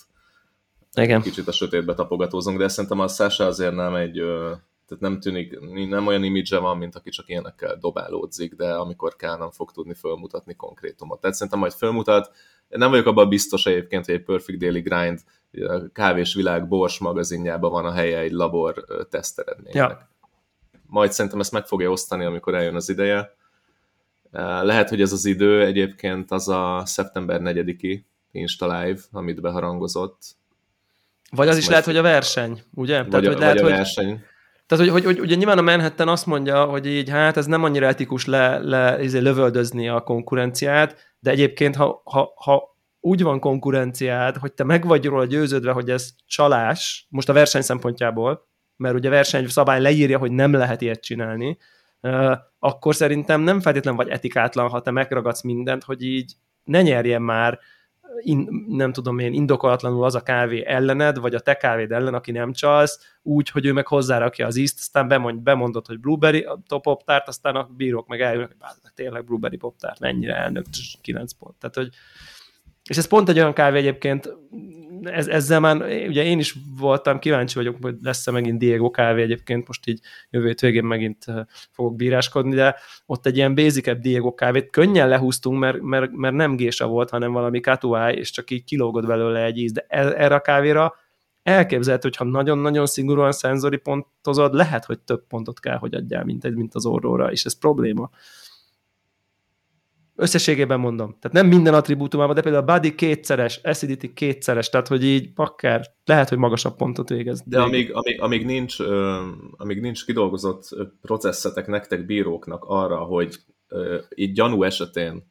Igen. Kicsit a sötétbe tapogatózunk, de szerintem a Sasha azért nem egy, tehát nem tűnik, nem olyan image van, mint aki csak ilyenekkel dobálódzik, de amikor kell, nem fog tudni fölmutatni konkrétumot. Tehát szerintem majd fölmutat, nem vagyok abban biztos egyébként, hogy egy Perfect Daily Grind Kávés Világ Bors magazinjában van a helye egy labor teszteredménynek. Ja. Majd szerintem ezt meg fogja osztani, amikor eljön az ideje. Eh, Lehet, hogy ez az idő egyébként az a szeptember 4-i Insta Live, amit beharangozott, Vagy az Ezt is lehet, hogy a verseny, ugye? vagy, a, hogy lehet, vagy a hogy, verseny. tehát, hogy, hogy, hogy, ugye nyilván a Manhattan azt mondja, hogy így hát ez nem annyira etikus le, le, izé, lövöldözni a konkurenciát, de egyébként ha, ha, ha úgy van konkurenciád, hogy te meg vagy róla győződve, hogy ez csalás, most a verseny szempontjából, mert ugye versenyszabály leírja, hogy nem lehet ilyet csinálni, akkor szerintem nem feltétlen vagy etikátlan, ha te megragadsz mindent, hogy így ne nyerjen már in, nem tudom én, indokolatlanul az a kávé ellened, vagy a te kávéd ellen, aki nem csalsz, úgy, hogy ő meg hozzárakja az ízt, aztán bemond, bemondod, hogy blueberry a poptárt, aztán a bírók meg eljönnek, hogy "Bázd meg, tényleg blueberry poptárt, mennyire elnök, 9 pont. Tehát, hogy és ez pont egy olyan kávé egyébként, ez, ezzel már, ugye én is voltam, kíváncsi vagyok, hogy lesz-e megint Diego kávé egyébként, most így jövő végén megint eh, fogok bíráskodni, de ott egy ilyen basic Diego kávét könnyen lehúztunk, mert, mert, mert nem gésa volt, hanem valami katuáj, és csak így kilógott belőle egy íz, de el- erre a kávéra elképzelhető, hogyha nagyon-nagyon szigorúan szenzori pontozod, lehet, hogy több pontot kell, hogy adjál, mint, egy, mint az orróra, és ez probléma. Összességében mondom. Tehát nem minden attribútumában, de például a body kétszeres, acidity kétszeres, tehát hogy így pakker, lehet, hogy magasabb pontot végez. De amíg, amíg, amíg, nincs, amíg nincs kidolgozott processzetek nektek bíróknak arra, hogy így gyanú esetén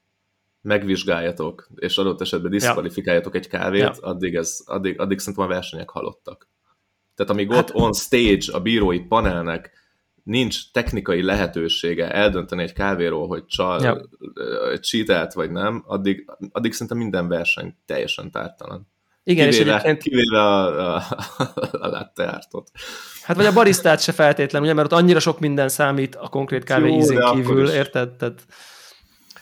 megvizsgáljatok, és adott esetben diszkvalifikáljatok egy kávét, Ja. addig, ez, addig, addig szerintem a versenyek halottak. Tehát amíg Hát- ott on stage a bírói panelnek nincs technikai lehetősége eldönteni egy kávéról, hogy csal, Ja. cheatelt vagy nem, addig, addig szerintem minden verseny teljesen tártalan. Igen, és kivéve, egyébként kivéve a, a, a latte artot. Hát vagy a barisztát se feltétlen, ugye, mert ott annyira sok minden számít a konkrét kávé Jó, ízén kívül, érted? Tehát,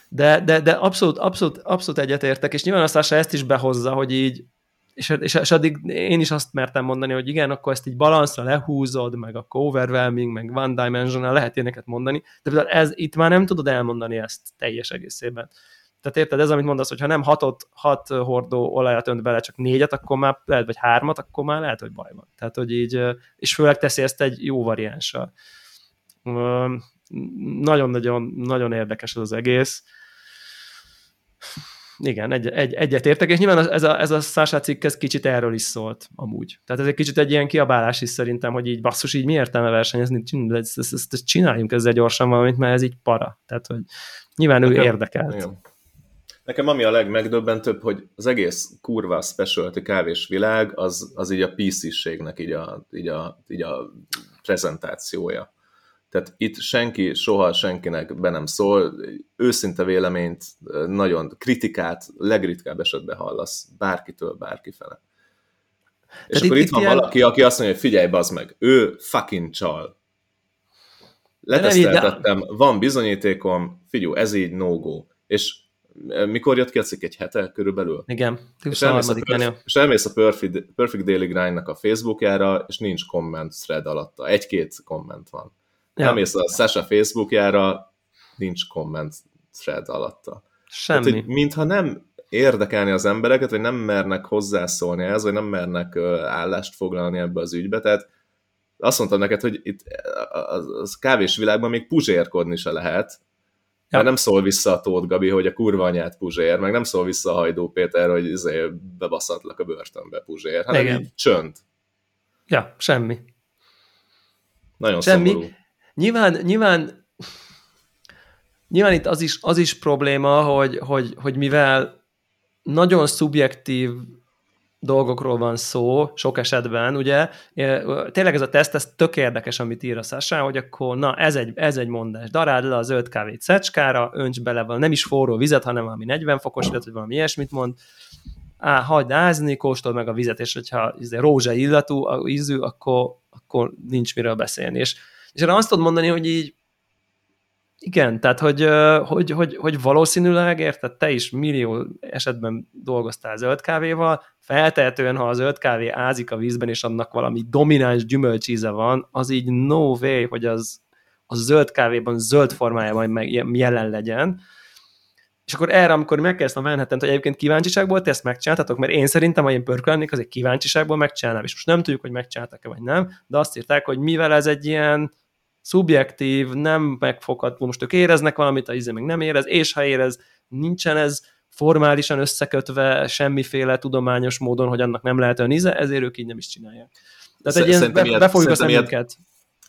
de, de, de abszolút, abszolút, abszolút egyetértek, és nyilván azt ezt is behozza, hogy így, és, és, és addig én is azt mertem mondani, hogy igen, akkor ezt így balanszra lehúzod, meg a overwhelming, meg one dimensional, lehet ilyeneket mondani, de ez, itt már nem tudod elmondani ezt teljes egészében. Tehát érted, ez, amit mondasz, hogy ha nem hatot, hat hordó olajat önt bele, csak négyet, akkor már lehet, vagy hármat, akkor már lehet, hogy baj van. Tehát, hogy így, és főleg teszi ezt egy jó variánssal. Nagyon-nagyon nagyon érdekes ez az egész. Igen, egy, egy, egyet értek, és nyilván ez a, ez a Sasha cikk ez kicsit erről is szólt amúgy. Tehát ez egy kicsit egy ilyen kiabálás is szerintem, hogy így basszus, így mi értelme versenyezni, Csin- ezt, ezt, ezt, ezt csináljunk ezzel gyorsan valamit, mert ez így para. Tehát, hogy nyilván ő Nekem- érdekelt. Igen. Nekem ami a legmegdöbbentőbb, hogy az egész kurva specialty kávés világ, az, az így a PC-ségnek így a, így, a, így a prezentációja. Tehát itt senki, soha senkinek be nem szól, őszinte véleményt, nagyon kritikát legritkább esetben hallasz bárkitől, bárkifele. És Tehát akkor itt- itt, itt van ilyen- valaki, aki azt mondja, hogy figyelj, bazd meg, ő fucking csal. Leteszteltettem, van bizonyítékom, figyú, ez így no-go. És e, mikor jött ki a cikk? Egy hete körülbelül? Igen, És elmész, a 23 Perf- és elmész a Perfect, Perfect Daily Grindnak a Facebookjára, és nincs komment thread alatta. Egy-két komment van. Ja, Elmész a Sasha Facebookjára, nincs komment thread alatta. semmi. Tehát, hogy mintha nem érdekelni az embereket, vagy nem mernek hozzászólni ehhez, vagy nem mernek állást foglalni ebbe az ügybe. Tehát azt mondtam neked, hogy itt a, a, a kávés világban még puzsérkodni se lehet, Ja. mert nem szól vissza a Tóth Gabi, hogy a kurva anyát puzsér, meg nem szól vissza a Hajdó Péter, hogy izé bebaszatlak a börtönbe puzsér, hanem Igen. így csönd. Ja, semmi. Nagyon Semmi. szomorú. Nyilván, nyilván, nyilván itt az is, az is probléma, hogy, hogy, hogy mivel nagyon szubjektív dolgokról van szó, sok esetben, ugye, tényleg ez a teszt, ez tök érdekes, amit ír a Sasha, hogy akkor, na, ez egy, ez egy mondás, daráld le a zöld kávét szecskára, önts bele, van, nem is forró vizet, hanem valami 40 fokos vizet, vagy valami ilyesmit mond, á, hagyd ázni, kóstold meg a vizet, és hogyha izé rózsa illatú, ízű, akkor, akkor nincs miről beszélni. És, és erre azt tudod mondani, hogy így igen, tehát hogy, hogy, hogy, hogy valószínűleg, érted, te is millió esetben dolgoztál zöld kávéval, feltehetően, ha a zöld kávé ázik a vízben, és annak valami domináns gyümölcsíze van, az így no way, hogy az a zöld kávéban zöld formájában meg jelen legyen. És akkor erre, amikor megkezdtem a Manhattan, hogy egyébként kíváncsiságból te ezt megcsináltatok, mert én szerintem, ha én pörkölnék, egy kíváncsiságból megcsinálnám, és most nem tudjuk, hogy megcsináltak-e vagy nem, de azt írták, hogy mivel ez egy ilyen szubjektív, nem megfogható, most ők éreznek valamit, a izé meg nem érez, és ha érez, nincsen ez formálisan összekötve semmiféle tudományos módon, hogy annak nem lehet olyan íze, ezért ők így nem is csinálják. Tehát egy ilyen be, befogjuk a szemünket. Ilyet,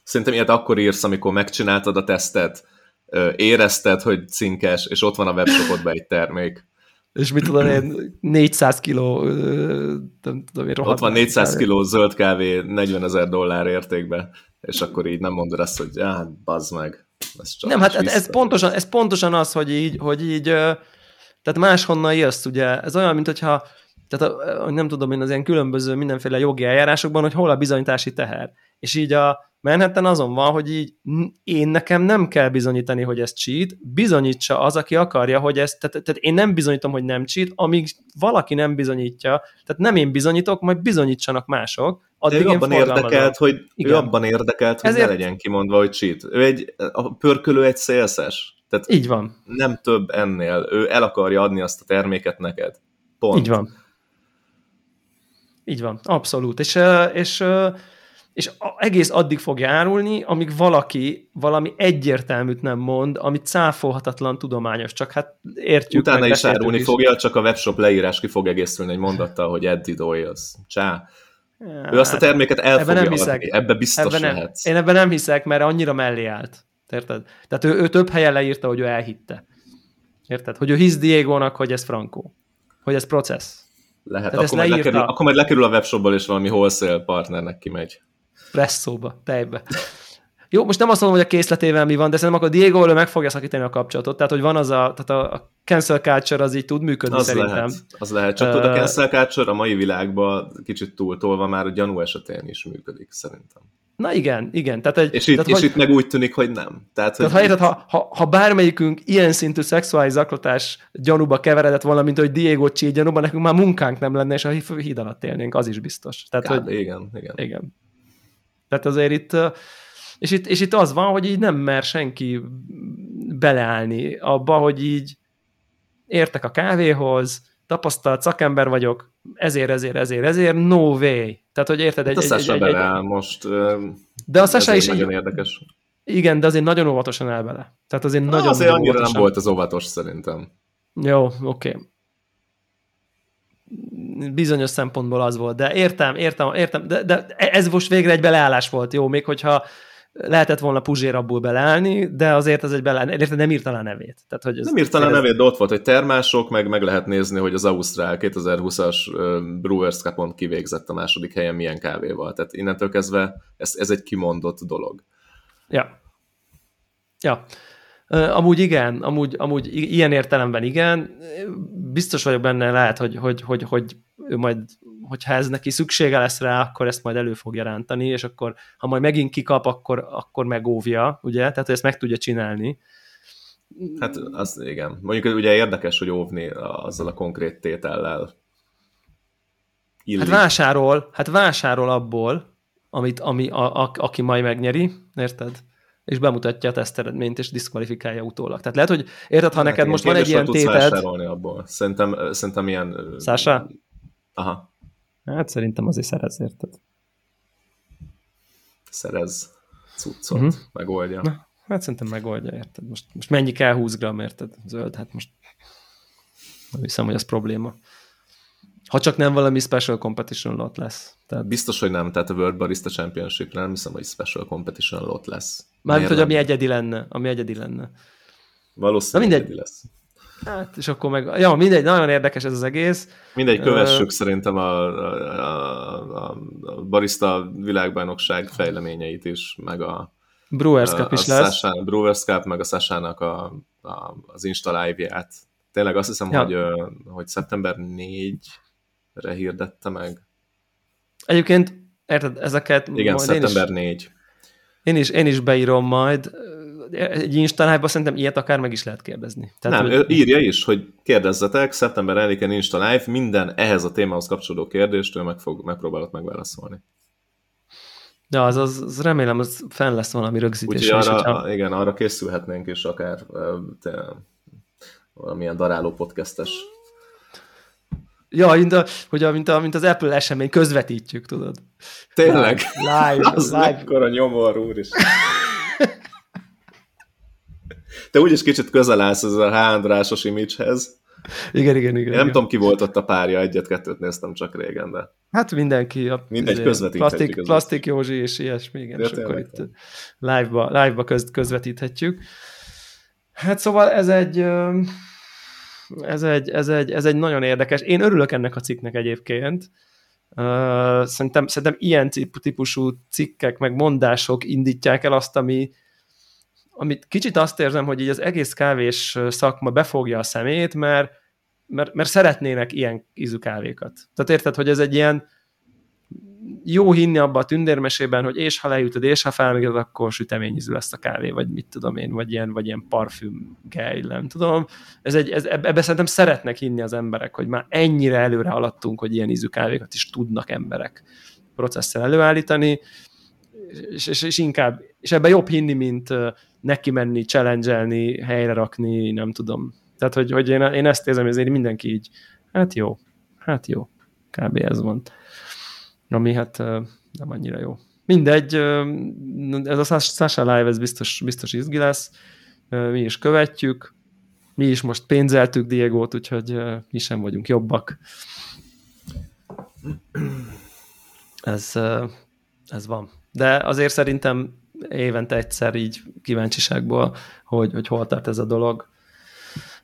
szerintem ilyet akkor írsz, amikor megcsináltad a tesztet, érezted, hogy cinkes, és ott van a webshopodban egy termék. És mit tudom én, 400 kiló, nem tudom én, Ott van 400 kiló zöld kávé 40 ezer dollár értékben és akkor így nem mondod azt, hogy ja, hát bazd meg. Ez csak nem, hát ez pontosan, ez pontosan az, hogy így, hogy így tehát máshonnan jössz, ugye, ez olyan, mint hogyha tehát a, nem tudom én az ilyen különböző mindenféle jogi eljárásokban, hogy hol a bizonyítási teher. És így a Manhattan azon van, hogy így én nekem nem kell bizonyítani, hogy ez cheat, bizonyítsa az, aki akarja, hogy ez, tehát, tehát én nem bizonyítom, hogy nem cheat, amíg valaki nem bizonyítja, tehát nem én bizonyítok, majd bizonyítsanak mások, addig ő abban érdekelt, hogy Igen. ő abban érdekelt, hogy Ezért... ne legyen kimondva, hogy cheat. Ő egy, a pörkölő egy szélszes. Tehát Így van. Nem több ennél. Ő el akarja adni azt a terméket neked. Pont. Így van. Így van, abszolút. És, és, és egész addig fog járulni, amíg valaki valami egyértelműt nem mond, ami cáfolhatatlan tudományos, csak hát értjük. Utána meg, is árulni is. fogja, csak a webshop leírás ki fog egészülni egy mondattal, hogy Eddie Doyles. Csá. Ja, ő azt a terméket el ebben fogja nem hiszek. adni, ebbe biztos ebben nem, lehetsz. Én ebben nem hiszek, mert annyira mellé állt. Érted? Tehát ő, ő több helyen leírta, hogy ő elhitte. Érted? Hogy ő hisz Diego-nak, hogy ez Franco. Hogy ez processz. Lehet, Tehát akkor majd, lekerül, akkor majd lekerül a webshopból, és valami wholesale partnernek kimegy. Presszóba, tejbe. Jó, most nem azt mondom, hogy a készletével mi van, de szerintem akkor Diego meg fogja szakítani a kapcsolatot. Tehát, hogy van az a, tehát a, a cancel culture az így tud működni az szerintem. Lehet, az lehet, csak uh, tudod, a cancel culture a mai világban kicsit túltolva már a gyanú esetén is működik szerintem. Na igen, igen. Tehát egy, és itt, tehát, és hogy, itt meg úgy tűnik, hogy nem. Tehát, tehát hogy ha, ha, ha, ha bármelyikünk ilyen szintű szexuális zaklatás gyanúba keveredett volna, mint hogy Diego Csí gyanúba, nekünk már munkánk nem lenne, és a híd alatt élnénk, az is biztos. Tehát, Kár, hogy, igen, igen. igen. Tehát azért itt, és itt, és itt az van, hogy így nem mer senki beleállni abba, hogy így értek a kávéhoz, tapasztalt szakember vagyok, ezért, ezért, ezért, ezért, no way. Tehát, hogy érted? Hát egy, a egy, egy, egy, most. De a Sasha is nagyon érdekes. Igen, de azért nagyon óvatosan el bele. Tehát azért Na, nagyon Azért annyira óvatosan. nem volt az óvatos szerintem. Jó, oké. Okay. Bizonyos szempontból az volt, de értem, értem, értem, de, de ez most végre egy beleállás volt, jó, még hogyha lehetett volna Puzsér abból beleállni, de azért ez egy beleállni, érted, nem írta a nevét. Tehát, hogy ez, nem írta a nevét, de ott volt, hogy termások, meg meg lehet nézni, hogy az Ausztrál 2020-as Brewers Cup-on kivégzett a második helyen milyen kávéval. Tehát innentől kezdve ez, ez egy kimondott dolog. Ja. Ja. Amúgy igen, amúgy, amúgy ilyen értelemben igen. Biztos vagyok benne, lehet, hogy, hogy, hogy, hogy ő majd hogyha ez neki szüksége lesz rá, akkor ezt majd elő fogja rántani, és akkor, ha majd megint kikap, akkor, akkor megóvja, ugye? Tehát, hogy ezt meg tudja csinálni. Hát az igen. Mondjuk ugye érdekes, hogy óvni azzal a konkrét tétellel. Illik. Hát vásárol, hát vásárol abból, amit, ami, a, a, aki majd megnyeri, érted? És bemutatja a teszteredményt, és diszkvalifikálja utólag. Tehát lehet, hogy érted, ha hát neked most van egy ilyen téted... abból. Szerintem, szerintem ilyen... Szása? Aha. Hát szerintem azért szerez, érted? Szerez cuccot, uh-huh. megoldja. Na, hát szerintem megoldja, érted? Most, most mennyi kell 20 gram, érted? Zöld, hát most nem hiszem, hogy az probléma. Ha csak nem valami special competition lot lesz. Tehát... Biztos, hogy nem, tehát a World Barista championship nem hiszem, hogy special competition lot lesz. Mármint, hogy ami egyedi lenne, ami egyedi lenne. Valószínűleg egyedi lesz. Hát, és akkor meg, ja, mindegy, nagyon érdekes ez az egész. Mindegy, kövessük uh, szerintem a, a, a, a barista világbajnokság fejleményeit is, meg a Brewers Cup is lesz. Sasha, Brewers Cup, meg a Sasának a, a, az Insta live-ját. Tényleg azt hiszem, ja. hogy, hogy szeptember 4-re hirdette meg. Egyébként, érted, ezeket... Igen, szeptember én is, 4. Én is, én is beírom majd egy Insta szerintem ilyet akár meg is lehet kérdezni. Tehát, Nem, hogy... írja is, hogy kérdezzetek, szeptember 4-én Insta Live, minden ehhez a témához kapcsolódó kérdést ő meg fog, megpróbálok megválaszolni. Ja, az, az, az remélem, az fenn lesz valami rögzítés. Úgyhogy arra, is, hogyha... igen, arra készülhetnénk is akár te, valamilyen daráló podcastes. Ja, mint, a, hogy a, mint, a, mint az Apple esemény, közvetítjük, tudod. Tényleg? Live, az live. mekkora nyomor, úr is. Te úgyis kicsit közel állsz ez a H. Andrásos imidzshez. Igen, igen, igen. Én nem igen. tudom, ki volt ott a párja, egyet-kettőt néztem csak régen, de... Hát mindenki. A, Mindegy, közvetíthetjük. Plastik, plastik Józsi és ilyesmi, igen, és akkor itt live-ba, live-ba köz, közvetíthetjük. Hát szóval ez egy, ez egy, ez, egy, ez egy nagyon érdekes. Én örülök ennek a cikknek egyébként. Szerintem, szerintem ilyen típusú cikkek, meg mondások indítják el azt, ami, amit kicsit azt érzem, hogy így az egész kávés szakma befogja a szemét, mert, mert, mert szeretnének ilyen ízű kávékat. Tehát érted, hogy ez egy ilyen jó hinni abba a tündérmesében, hogy és ha leütöd, és ha felmegyed, akkor süteményízű lesz a kávé, vagy mit tudom én, vagy ilyen, vagy ilyen parfüm gej, nem tudom. Ez egy, ez, ebbe szerintem szeretnek hinni az emberek, hogy már ennyire előre haladtunk, hogy ilyen ízű kávékat is tudnak emberek processzel előállítani, és, és, és inkább, és ebben jobb hinni, mint neki menni, challenge helyre rakni, nem tudom. Tehát, hogy, hogy én, én ezt érzem, ezért mindenki így, hát jó, hát jó, kb. ez van. Ami hát nem annyira jó. Mindegy, ez a Sasha Live, ez biztos, biztos izgi lesz, mi is követjük, mi is most pénzeltük Diegót, úgyhogy mi sem vagyunk jobbak. Ez, ez van. De azért szerintem évente egyszer így kíváncsiságból, hogy, hogy hol tart ez a dolog,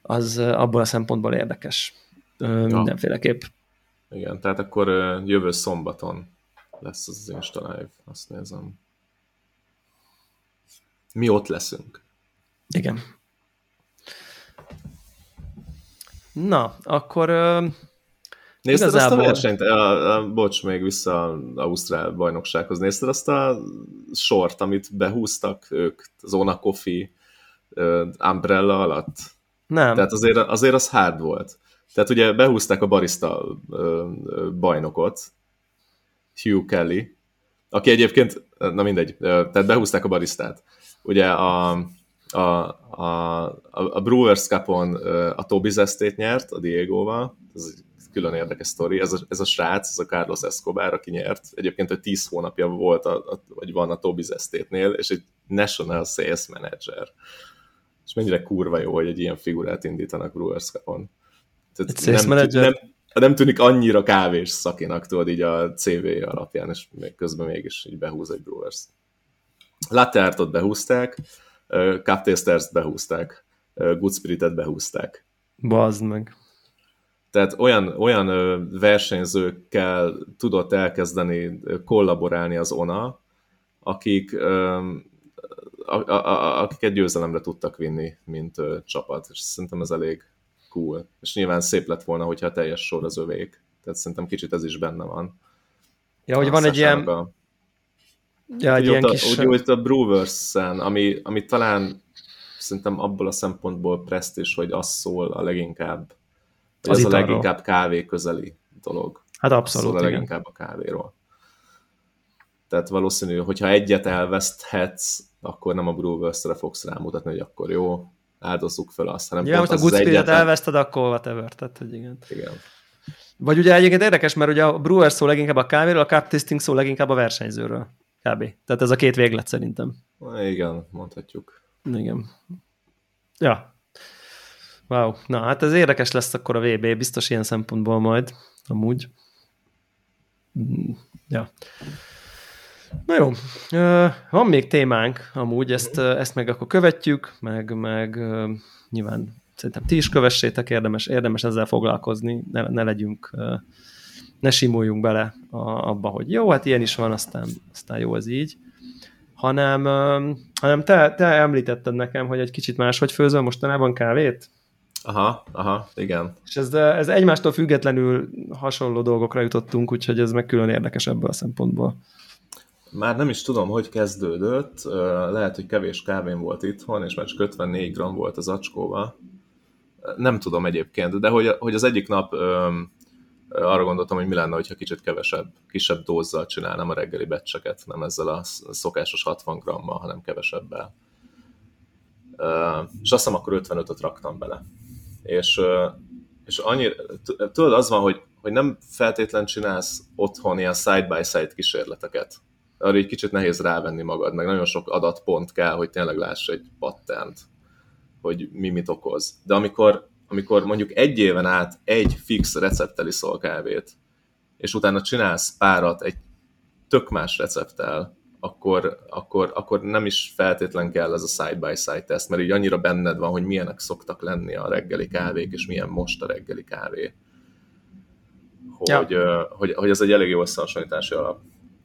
az abból a szempontból érdekes. Ja. Mindenféleképp. Igen, tehát akkor jövő szombaton lesz az, az Insta Live, azt nézem. Mi ott leszünk. Igen. Na, akkor Nézted Igazából... azt a versenyt? A, a, bocs, még vissza az Ausztrál bajnoksághoz. Nézted azt a sort, amit behúztak ők, Zona Coffee uh, umbrella alatt? Nem. Tehát azért, azért az hard volt. Tehát ugye behúzták a barista bajnokot, Hugh Kelly, aki egyébként, na mindegy, tehát behúzták a baristát. Ugye a, a, a, a Brewers Cup-on a Toby Zestét nyert a Diego-val, ez külön érdekes sztori. Ez a, ez a srác, ez a Carlos Escobar, aki nyert. Egyébként, hogy 10 hónapja volt, a, a, vagy van a Toby Estate-nél, és egy National Sales Manager. És mennyire kurva jó, hogy egy ilyen figurát indítanak Brewers Cup-on. Nem, manager? nem, nem tűnik annyira kávés szakinak, tudod, így a CV alapján, és még közben mégis így behúz egy Brewers. Latte Artot behúzták, Cup Tasters behúzták, Good Spiritet behúzták. Bazd meg. Tehát olyan, olyan versenyzőkkel tudott elkezdeni kollaborálni az ONA, akik, a, a, akiket győzelemre tudtak vinni, mint csapat, és szerintem ez elég cool. És nyilván szép lett volna, hogyha a teljes sor az övék. Tehát szerintem kicsit ez is benne van. Ja, hogy van egy ilyen... A... Ja, egy ilyen kis... Úgy, úgy a Brewers-en, ami, ami talán szerintem abból a szempontból preszt is, hogy az szól a leginkább az ez a leginkább kávé közeli dolog. Hát abszolút, Szól a leginkább a kávéról. Tehát valószínű, hogyha egyet elveszthetsz, akkor nem a Brewers-re fogsz rámutatni, hogy akkor jó, áldozzuk fel azt, hanem ja, most a Good Spirit elveszted, akkor whatever, tehát, hogy igen. Igen. Vagy ugye egyébként érdekes, mert ugye a Brewer szó leginkább a kávéről, a cup tasting szó leginkább a versenyzőről. Kb. Tehát ez a két véglet szerintem. Igen, mondhatjuk. Igen. Ja, Wow, na hát ez érdekes lesz akkor a VB, biztos ilyen szempontból majd, amúgy. Mm, ja. Na jó, van még témánk amúgy, ezt, ezt meg akkor követjük, meg, meg nyilván szerintem ti is kövessétek, érdemes, érdemes ezzel foglalkozni, ne, ne legyünk, ne simuljunk bele a, abba, hogy jó, hát ilyen is van, aztán, aztán jó ez így, hanem, hanem te, te említetted nekem, hogy egy kicsit máshogy főzöl mostanában kávét? Aha, aha, igen. És ez, ez egymástól függetlenül hasonló dolgokra jutottunk, úgyhogy ez meg külön érdekes ebből a szempontból. Már nem is tudom, hogy kezdődött, lehet, hogy kevés kávén volt itthon, és már csak 54 gram volt az acskóba. Nem tudom egyébként, de hogy, hogy az egyik nap arra gondoltam, hogy mi lenne, hogyha kicsit kevesebb, kisebb dózzal csinálnám a reggeli becseket, nem ezzel a szokásos 60 grammal, hanem kevesebbel. És azt hiszem, akkor 55-öt raktam bele és, és annyira, tudod, az van, hogy, hogy nem feltétlen csinálsz otthon ilyen side-by-side kísérleteket. Arra egy kicsit nehéz rávenni magad, meg nagyon sok adatpont kell, hogy tényleg láss egy pattent, hogy mi mit okoz. De amikor, amikor mondjuk egy éven át egy fix recepttel iszol kávét, és utána csinálsz párat egy tök más recepttel, akkor, akkor, akkor nem is feltétlen kell ez a side-by-side teszt, mert így annyira benned van, hogy milyenek szoktak lenni a reggeli kávék, és milyen most a reggeli kávé. Hogy, ja. hogy, hogy ez egy elég jó összehasonlítási alap.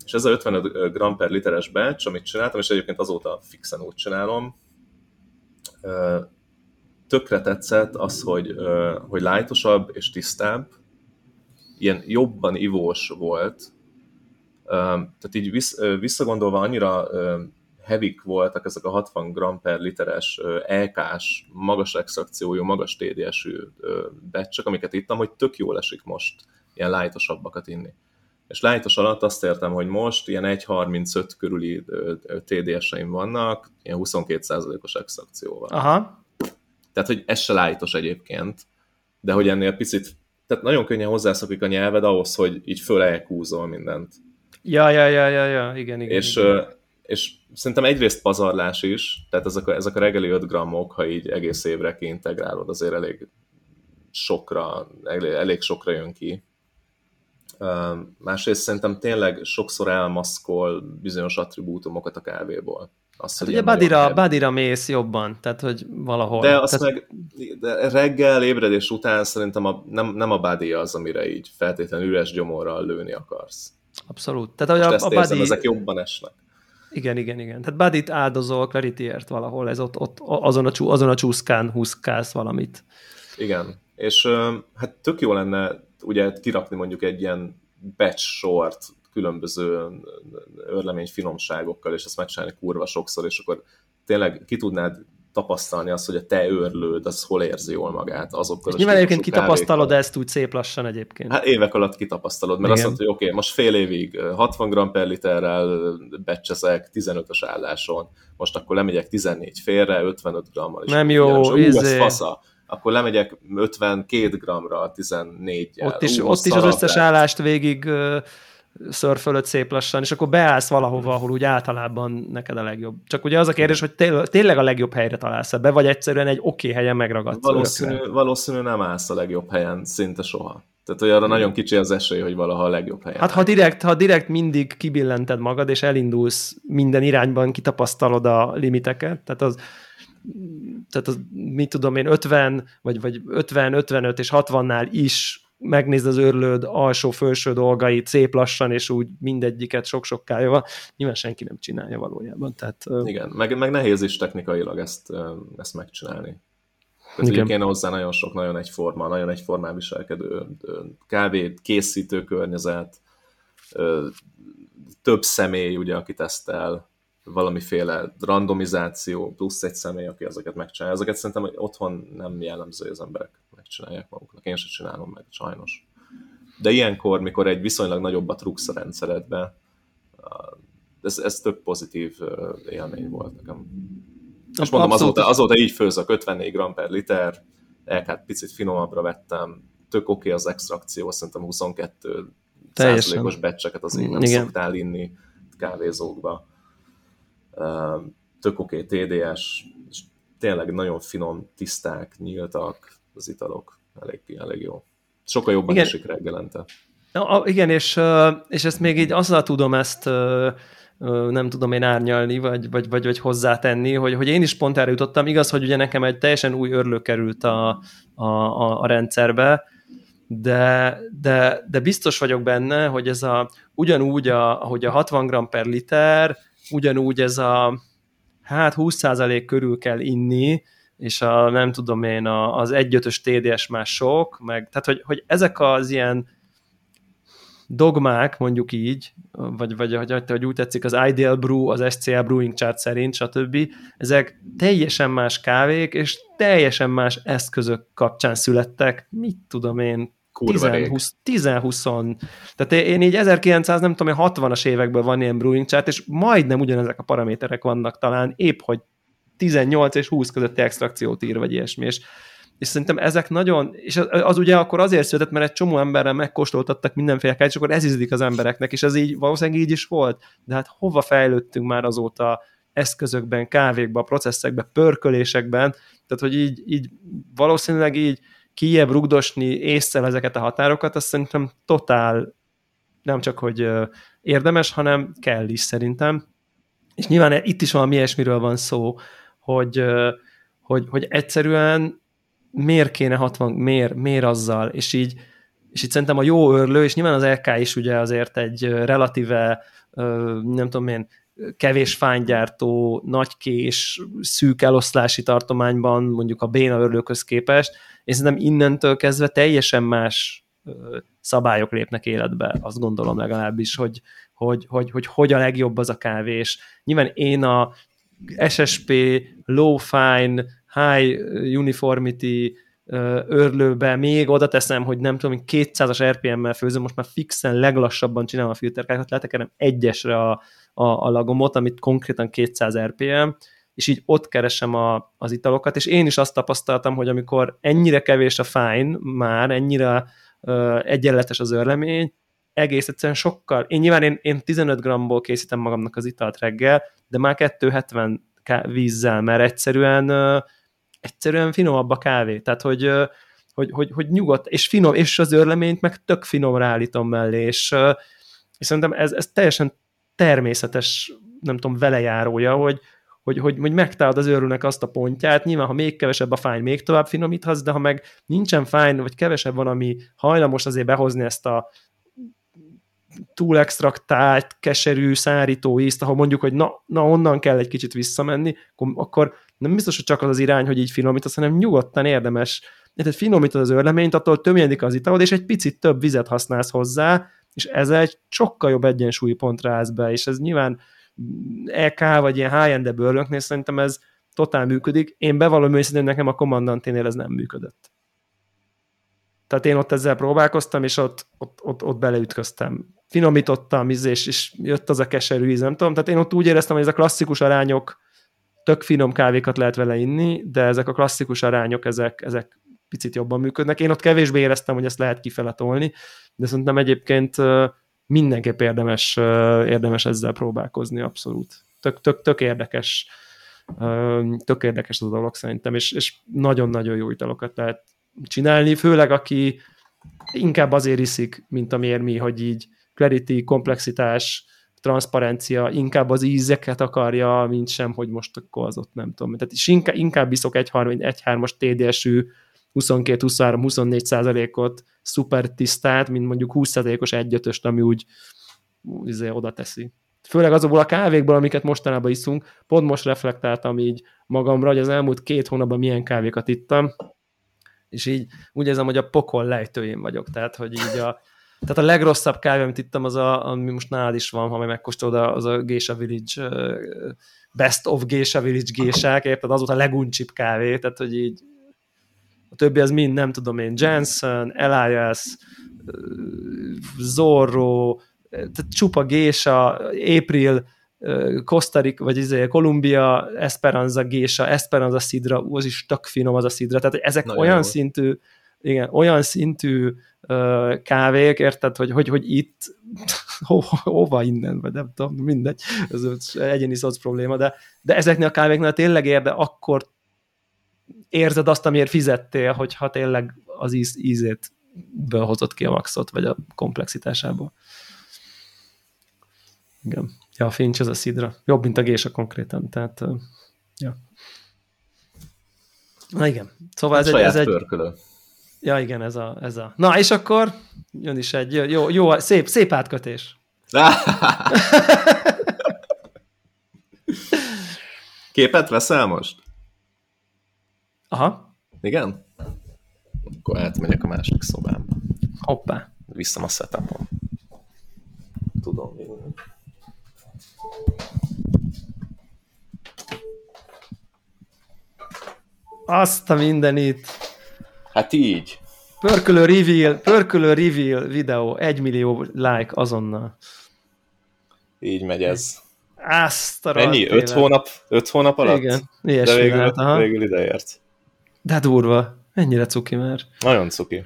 És ez a 55 g per literes batch, amit csináltam, és egyébként azóta fixen úgy csinálom, tökre tetszett az, hogy, hogy lájtosabb és tisztább, ilyen jobban ivós volt, tehát így visszagondolva annyira hevik voltak ezek a 60 g per literes LK-s, magas extrakciójú, magas TDS-ű becsek, amiket ittam, hogy tök jól esik most ilyen lájtosabbakat inni. És lájtos alatt azt értem, hogy most ilyen 1.35 körüli TDS-eim vannak, ilyen 22%-os extrakcióval. Aha. Tehát, hogy ez se lájtos egyébként, de hogy ennél picit, tehát nagyon könnyen hozzászokik a nyelved ahhoz, hogy így föl mindent. Ja, ja, ja, ja, ja, igen, igen. És, igen. és szerintem egyrészt pazarlás is, tehát ezek a, ezek a reggeli 5 grammok, ha így egész évre kiintegrálod, azért elég sokra, elég, elég sokra jön ki. Másrészt szerintem tényleg sokszor elmaszkol bizonyos attribútumokat a kávéból. Azt, hát ugye badira, badira mész jobban, tehát hogy valahol. De azt tehát... meg de reggel, ébredés után szerintem a, nem, nem a body az, amire így feltétlenül üres gyomorral lőni akarsz. Abszolút. Tehát, hogy a, a body... ezek jobban esnek. Igen, igen, igen. Tehát body áldozol Clarityért valahol, ez ott, ott azon, a, azon a csúszkán húzkálsz valamit. Igen, és hát tök jó lenne ugye kirakni mondjuk egy ilyen batch sort különböző örlemény finomságokkal, és ezt megcsinálni kurva sokszor, és akkor tényleg ki tudnád tapasztalni azt, hogy a te őrlőd, az hol érzi jól magát azokkal. És nyilván egyébként kitapasztalod ezt úgy szép lassan egyébként. Hát évek alatt kitapasztalod, mert Igen. azt mondod, hogy oké, okay, most fél évig 60 g per literrel becseszek 15-ös álláson, most akkor lemegyek 14 félre, 55 grammal. És Nem jó, és, izé... ez fasza akkor lemegyek 52 g-ra 14 -jel. Ott is, ott is az összes állást végig szörfölött szép lassan, és akkor beállsz valahova, ahol úgy általában neked a legjobb. Csak ugye az a kérdés, hogy tényleg a legjobb helyre találsz be, vagy egyszerűen egy oké okay helyen megragadsz. Valószínű, valószínű nem állsz a legjobb helyen szinte soha. Tehát, hogy arra nagyon kicsi az esély, hogy valaha a legjobb helyen. Hát ha direkt, ha direkt mindig kibillented magad, és elindulsz minden irányban, kitapasztalod a limiteket, tehát az, tehát az, mit tudom én, 50, vagy, vagy 50, 55 és 60-nál is megnézd az őrlőd alsó-felső dolgait szép lassan, és úgy mindegyiket sok-sok kájával, nyilván senki nem csinálja valójában. Tehát, Igen, meg, meg nehéz is technikailag ezt, ezt megcsinálni. Tehát Igen. kéne hozzá nagyon sok, nagyon egyforma, nagyon egyformán viselkedő kávé készítő környezet, több személy, ugye, aki tesztel, valamiféle randomizáció, plusz egy személy, aki ezeket megcsinálja. Ezeket szerintem otthon nem jellemző, hogy az emberek megcsinálják maguknak. Én sem csinálom meg, sajnos. De ilyenkor, mikor egy viszonylag nagyobbat rúgsz a rendszeredbe, ez, ez több pozitív élmény volt nekem. És mondom, azóta, azóta így főzök 54 g per liter, elkát picit finomabbra vettem, tök oké okay az extrakció, szerintem 22 százalékos becseket az nem Igen. szoktál inni kávézókba tök oké okay, TDS, és tényleg nagyon finom, tiszták, nyíltak az italok, elég, elég jó. Sokkal jobban igen. esik reggelente. Ja, igen, és, és ezt még így azzal tudom ezt nem tudom én árnyalni, vagy, vagy, vagy, vagy hozzátenni, hogy, hogy én is pont erre jutottam. Igaz, hogy ugye nekem egy teljesen új örlő került a, a, a, a rendszerbe, de, de, de biztos vagyok benne, hogy ez a, ugyanúgy, a, ahogy a 60 g per liter, ugyanúgy ez a hát 20% körül kell inni, és a, nem tudom én, a, az 1.5-ös TDS már sok, meg, tehát hogy, hogy ezek az ilyen dogmák, mondjuk így, vagy, vagy hogy, hogy úgy tetszik, az Ideal Brew, az SCA Brewing Chart szerint, stb. Ezek teljesen más kávék, és teljesen más eszközök kapcsán születtek, mit tudom én, 10-20, tehát én így 1900, nem tudom, 60-as években van ilyen brewing chart, és majdnem ugyanezek a paraméterek vannak talán, épp hogy 18 és 20 közötti extrakciót ír, vagy ilyesmi, és, és szerintem ezek nagyon, és az, az ugye akkor azért született, mert egy csomó emberrel megkóstoltattak mindenféle és akkor ez ízlik az embereknek, és ez így valószínűleg így is volt, de hát hova fejlődtünk már azóta eszközökben, kávékban, processzekben, pörkölésekben, tehát hogy így, így valószínűleg így kijebb rugdosni észre ezeket a határokat, azt szerintem totál nem csak, hogy érdemes, hanem kell is szerintem. És nyilván itt is valami ilyesmiről van szó, hogy, hogy, hogy egyszerűen miért kéne 60, miért, miért azzal, és így, és itt szerintem a jó örlő, és nyilván az LK is ugye azért egy relatíve, nem tudom én, kevés fánygyártó, nagykés, szűk eloszlási tartományban, mondjuk a béna örlőköz képest, és szerintem innentől kezdve teljesen más szabályok lépnek életbe, azt gondolom legalábbis, hogy hogy, hogy, hogy, hogy a legjobb az a kávés. Nyilván én a SSP, low fine, high uniformity örlőbe még oda teszem, hogy nem tudom, 200-as RPM-mel főzöm, most már fixen leglassabban csinálom a filterkákat, letekerem egyesre a, a, a lagomot, amit konkrétan 200 RPM, és így ott keresem a, az italokat, és én is azt tapasztaltam, hogy amikor ennyire kevés a fine, már ennyire uh, egyenletes az örlemény, egész egyszerűen sokkal, én nyilván én, én 15 g-ból készítem magamnak az italt reggel, de már 270 vízzel, mert egyszerűen uh, egyszerűen finomabb a kávé, tehát hogy, uh, hogy, hogy, hogy nyugodt, és finom, és az örleményt meg tök finom állítom mellé, és, és szerintem ez, ez teljesen természetes, nem tudom, velejárója, hogy, hogy, hogy, hogy megtalálod az őrülnek azt a pontját, nyilván ha még kevesebb a fány, még tovább finomíthatsz, de ha meg nincsen fány, vagy kevesebb van, ami hajlamos azért behozni ezt a túl extraktált, keserű, szárító ízt, ahol mondjuk, hogy na, na onnan kell egy kicsit visszamenni, akkor, akkor nem biztos, hogy csak az az irány, hogy így finomítasz, hanem nyugodtan érdemes. Tehát finomítod az örleményt, attól töményedik az italod, és egy picit több vizet használsz hozzá, és ez egy sokkal jobb egyensúlypontra állsz be, és ez nyilván EK vagy ilyen high-end bőrlöknél szerintem ez totál működik. Én bevallom őszintén, nekem a kommandanténél ez nem működött. Tehát én ott ezzel próbálkoztam, és ott, ott, ott, ott beleütköztem. Finomítottam, és, és jött az a keserű íz, nem tudom. Tehát én ott úgy éreztem, hogy ez a klasszikus arányok, tök finom kávékat lehet vele inni, de ezek a klasszikus arányok, ezek, ezek picit jobban működnek. Én ott kevésbé éreztem, hogy ezt lehet kifele tolni, de szerintem egyébként mindenképp érdemes, érdemes ezzel próbálkozni, abszolút. Tök, tök, tök érdekes tök érdekes az a dolog szerintem, és, és nagyon-nagyon jó italokat lehet csinálni, főleg aki inkább azért iszik, mint amiért mi, hogy így clarity, komplexitás, transzparencia, inkább az ízeket akarja, mint sem, hogy most akkor az ott nem tudom. Tehát is inkább, inkább iszok egy 1-3-as TDS-ű 22-23-24 százalékot szuper tisztát, mint mondjuk 20 százalékos 1 ami úgy izé oda teszi. Főleg azokból a kávékból, amiket mostanában iszunk, pont most reflektáltam így magamra, hogy az elmúlt két hónapban milyen kávékat ittam, és így úgy érzem, hogy a pokol lejtőjén vagyok, tehát hogy így a, tehát a legrosszabb kávé, amit ittam, az a, ami most nálad is van, ha megkóstolod, az a Geisha Village Best of Geisha Village gésák, érted? Az volt a leguncsibb kávé, tehát hogy így a többi az mind, nem tudom én, Jensen, Elias, Zorro, tehát csupa Gésa, April, Costa Rica, vagy izé, Columbia, Esperanza Gésa, Esperanza Sidra, az is tök finom az a Sidra, tehát ezek Nagyon olyan jó. szintű, igen, olyan szintű uh, kávék, érted, hogy, hogy, hogy itt ho, hova innen, vagy nem tudom, mindegy, ez egyéni szoc probléma, de, de ezeknél a kávéknál tényleg érde, akkor érzed azt, amiért fizettél, hogyha tényleg az íz, ízét hozott ki a maxot, vagy a komplexitásából. Igen. Ja, a Finch az a szidra. Jobb, mint a gésa konkrétan, tehát ja. Na igen, szóval ez egy, ez egy... Pörkölő. Ja, igen, ez a, ez a... Na, és akkor jön is egy jó, jó szép, szép átkötés. Képet veszel most? Aha. Igen? Akkor átmegyek a másik szobámba. Hoppá. Visszam a setupom. Tudom vinni. Azt a mindenit. Hát így. Pörkölő reveal, pörkölő reveal videó, egy millió like azonnal. Így megy ez. Azt a Ennyi? Öt hónap, öt hónap alatt? Igen, De végül, lehet, végül ideért. De durva. Ennyire cuki már. Nagyon cuki.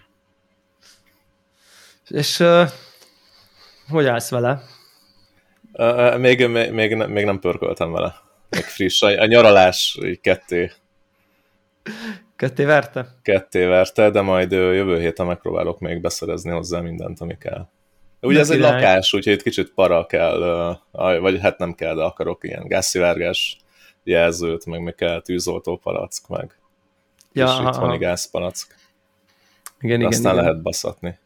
És uh, hogy állsz vele? Uh, még, még, még, még nem pörköltem vele. Még friss. A, a nyaralás így ketté. Ketté verte? Ketté verte, de majd jövő héten megpróbálok még beszerezni hozzá mindent, ami kell. Ugye ez egy lakás, úgyhogy itt kicsit para kell, vagy hát nem kell, de akarok ilyen gázszivárgás jelzőt, meg még kell tűzoltó palack, meg ja, kis itthoni gázpalack. Igen, igen, aztán igen. lehet baszatni.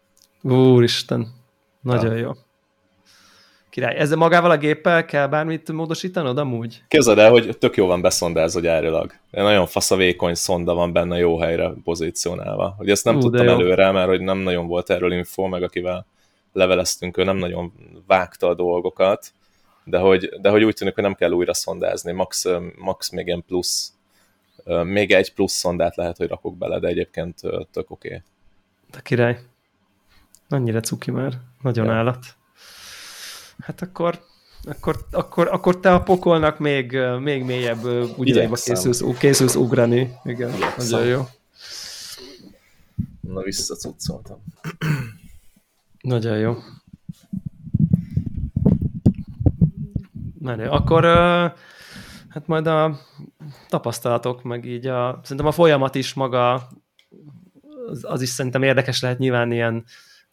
Úristen, nagyon ja. jó. Király. Ezzel magával a géppel kell bármit módosítanod amúgy? Képzeld el, hogy tök jó van beszondázva gyárilag. Nagyon fasz a vékony szonda van benne jó helyre pozícionálva. Hogy ezt nem Ú, tudtam előre, mert hogy nem nagyon volt erről info, meg akivel leveleztünk, ő nem nagyon vágta a dolgokat, de hogy, de hogy úgy tűnik, hogy nem kell újra szondázni, max, max még ilyen plusz, még egy plusz szondát lehet, hogy rakok bele, de egyébként tök oké. Okay. De király. Annyira cuki már. Nagyon ja. állat. Hát akkor, akkor, akkor, akkor te a pokolnak még, még mélyebb ugyanaiba készülsz, készülsz ugrani. Igen, Igyekszem. nagyon jó. Na, visszacuccoltam. Nagyon jó. Menő. Akkor hát majd a tapasztalatok, meg így a, szerintem a folyamat is maga, az, az is szerintem érdekes lehet nyilván ilyen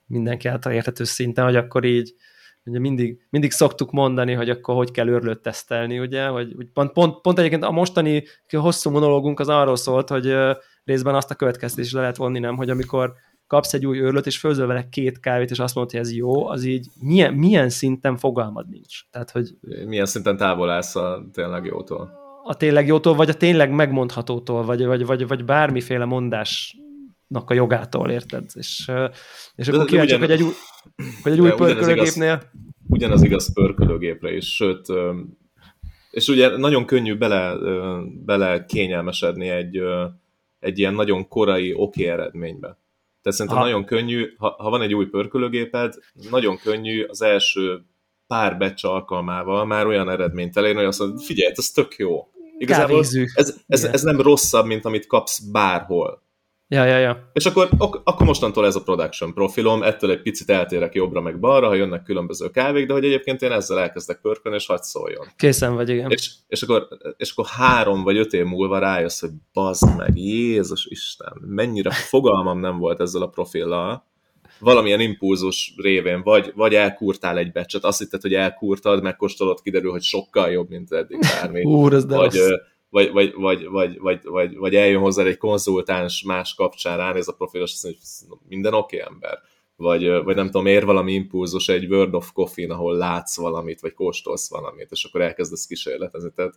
mindenki által érthető szinten, hogy akkor így ugye mindig, mindig szoktuk mondani, hogy akkor hogy kell őrlőt tesztelni, ugye, hogy, pont, pont, pont egyébként a mostani hosszú monológunk az arról szólt, hogy részben azt a következtetést le lehet vonni, nem, hogy amikor kapsz egy új őrlőt, és főzöl vele két kávét, és azt mondod, hogy ez jó, az így milyen, milyen szinten fogalmad nincs. Tehát, hogy milyen szinten távol állsz a tényleg jótól? A tényleg jótól, vagy a tényleg megmondhatótól, vagy, vagy, vagy, vagy bármiféle mondásnak a jogától, érted? És, és akkor kíváncsiak, hogy egy új, hogy egy új pörkölőgépnél... Ugyanaz, ugyanaz igaz pörkölőgépre is, sőt, és ugye nagyon könnyű bele, bele kényelmesedni egy, egy ilyen nagyon korai oké okay eredménybe. Tehát szerintem ha. nagyon könnyű, ha, ha van egy új pörkölőgéped, nagyon könnyű az első pár batch alkalmával már olyan eredményt elérni, hogy azt mondod, figyelj, ez tök jó. Igazából ez, ez, ez nem rosszabb, mint amit kapsz bárhol. Ja, ja, ja. És akkor, ak- akkor mostantól ez a production profilom, ettől egy picit eltérek jobbra meg balra, ha jönnek különböző kávék, de hogy egyébként én ezzel elkezdek pörkölni, és hagyd szóljon. Készen vagy, igen. És, és, akkor, és akkor három vagy öt év múlva rájössz, hogy bazd meg, Jézus Isten, mennyire fogalmam nem volt ezzel a profillal, valamilyen impulzus révén, vagy, vagy elkúrtál egy becset, azt hitted, hogy elkúrtad, megkóstolod, kiderül, hogy sokkal jobb, mint eddig bármi. Úr, ez vagy, vagy, vagy, vagy, vagy, vagy, vagy, vagy eljön hozzá egy konzultáns más kapcsán, ránéz a profil, és azt mondja, hogy minden oké okay, ember. Vagy, vagy nem tudom, ér valami impulzus egy World of Coffee, ahol látsz valamit, vagy kóstolsz valamit, és akkor elkezdesz kísérletezni. Tehát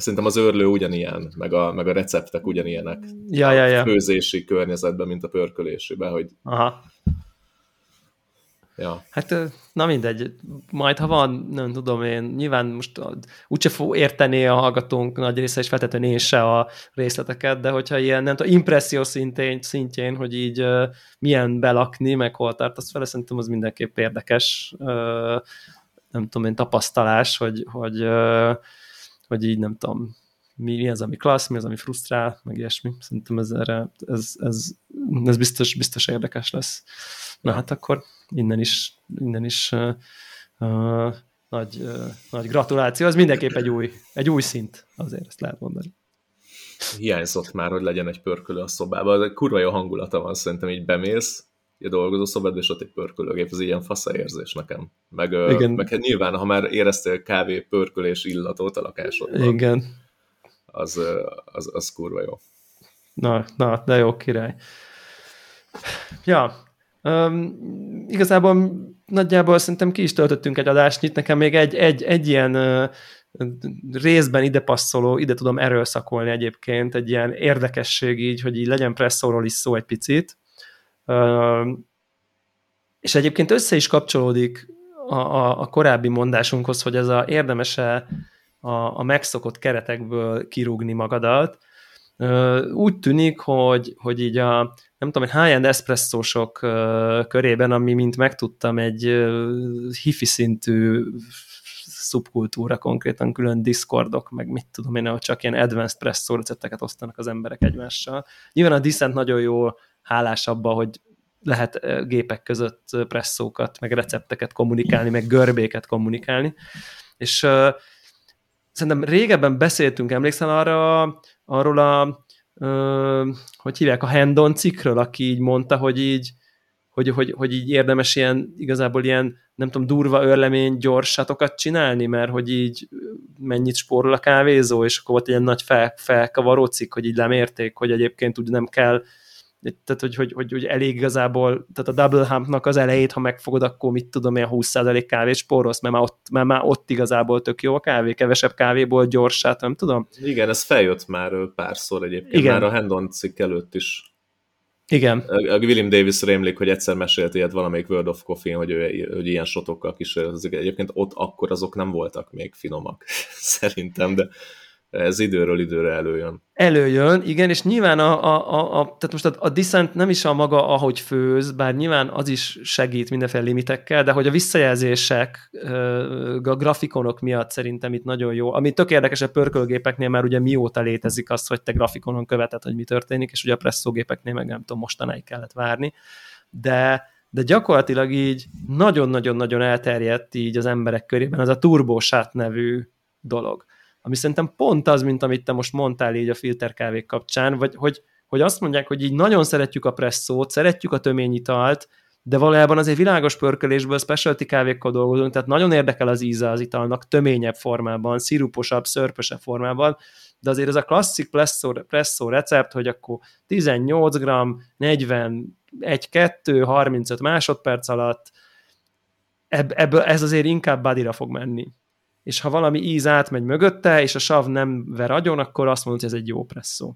szerintem az őrlő ugyanilyen, meg a, meg a receptek ugyanilyenek. Ja, ja, ja. A főzési környezetben, mint a pörkölésiben, hogy Aha. Ja. Hát na mindegy, majd ha van, nem tudom én, nyilván most úgyse fog érteni a hallgatónk nagy része, és feltétlenül én se a részleteket, de hogyha ilyen, nem tudom, impresszió szintén, szintjén, hogy így uh, milyen belakni, meg hol tartasz fel, szerintem az mindenképp érdekes, uh, nem tudom én, tapasztalás, hogy, hogy, uh, hogy így nem tudom, mi, mi az, ami klassz, mi az, ami frusztrál, meg ilyesmi. Szerintem ez, erre, ez, ez, ez biztos, biztos érdekes lesz. Na hát akkor innen is, innen is uh, uh, nagy, uh, nagy gratuláció. Az mindenképp egy új, egy új szint, azért ezt lehet mondani. Hiányzott már, hogy legyen egy pörkölő a szobában. De kurva jó hangulata van, szerintem így bemész, a dolgozószobád, és ott egy pörkölőgép, ez ilyen faszaérzés nekem. Meg, Igen. meg hát nyilván, ha már éreztél kávé pörkölés illatot a lakásodban, Igen. Az, az, az kurva jó. Na, na, de jó király. Ja, um, igazából nagyjából szerintem ki is töltöttünk egy adást, itt nekem még egy, egy, egy ilyen uh, részben ide passzoló, ide tudom erőszakolni egyébként, egy ilyen érdekesség így, hogy így legyen presszóról is szó egy picit. És egyébként össze is kapcsolódik a, a, a korábbi mondásunkhoz, hogy ez a érdemese a, a megszokott keretekből kirúgni magadat. Úgy tűnik, hogy, hogy így a, nem tudom, egy high-end eszpresszósok körében, ami, mint megtudtam, egy hifi szintű szubkultúra, konkrétan külön Discordok, meg mit tudom én, hogy csak ilyen advanced recepteket osztanak az emberek egymással. Nyilván a Dissent nagyon jó hálás abba, hogy lehet gépek között presszókat, meg recepteket kommunikálni, meg görbéket kommunikálni. És uh, szerintem régebben beszéltünk, emlékszel arra, arról a, uh, hogy hívják, a Hendon cikkről, aki így mondta, hogy így, hogy, hogy, hogy így érdemes ilyen, igazából ilyen, nem tudom, durva örlemény gyorsatokat csinálni, mert hogy így mennyit spórol a kávézó, és akkor volt ilyen nagy fel, felkavaró cikk, hogy így lemérték, hogy egyébként úgy nem kell tehát hogy, hogy, hogy, hogy elég igazából, tehát a double humpnak az elejét, ha megfogod, akkor mit tudom én, 20% kávés spórolsz, mert már, ott, mert már ott igazából tök jó a kávé, kevesebb kávéból gyorsát, nem tudom. Igen, ez feljött már párszor egyébként, Igen. már a Hendon cikk előtt is. Igen. A William Davis rémlik, hogy egyszer mesélt ilyet valamelyik World of Coffee, hogy, ő, hogy ilyen sotokkal kísérletezik. Egyébként ott akkor azok nem voltak még finomak, szerintem, de ez időről időre előjön. Előjön, igen, és nyilván a, a, a, a tehát most a, a Descent nem is a maga, ahogy főz, bár nyilván az is segít mindenféle limitekkel, de hogy a visszajelzések, a grafikonok miatt szerintem itt nagyon jó. Ami tök érdekes a pörkölgépeknél, már ugye mióta létezik az, hogy te grafikonon követed, hogy mi történik, és ugye a presszógépeknél meg nem tudom, mostanáig kellett várni. De, de gyakorlatilag így nagyon-nagyon-nagyon elterjedt így az emberek körében az a turbosát nevű dolog ami szerintem pont az, mint amit te most mondtál így a filterkávék kapcsán, vagy hogy, hogy azt mondják, hogy így nagyon szeretjük a presszót, szeretjük a töményitalt, de valójában azért világos pörkölésből specialty kávékkal dolgozunk, tehát nagyon érdekel az íze az italnak, töményebb formában, sziruposabb, szörpösebb formában, de azért ez a klasszik presszó, presszó recept, hogy akkor 18 g, 40, 1, 2, 35 másodperc alatt, ebből ez azért inkább bodyra fog menni és ha valami íz átmegy mögötte, és a sav nem ver agyon, akkor azt mondod, hogy ez egy jó presszó.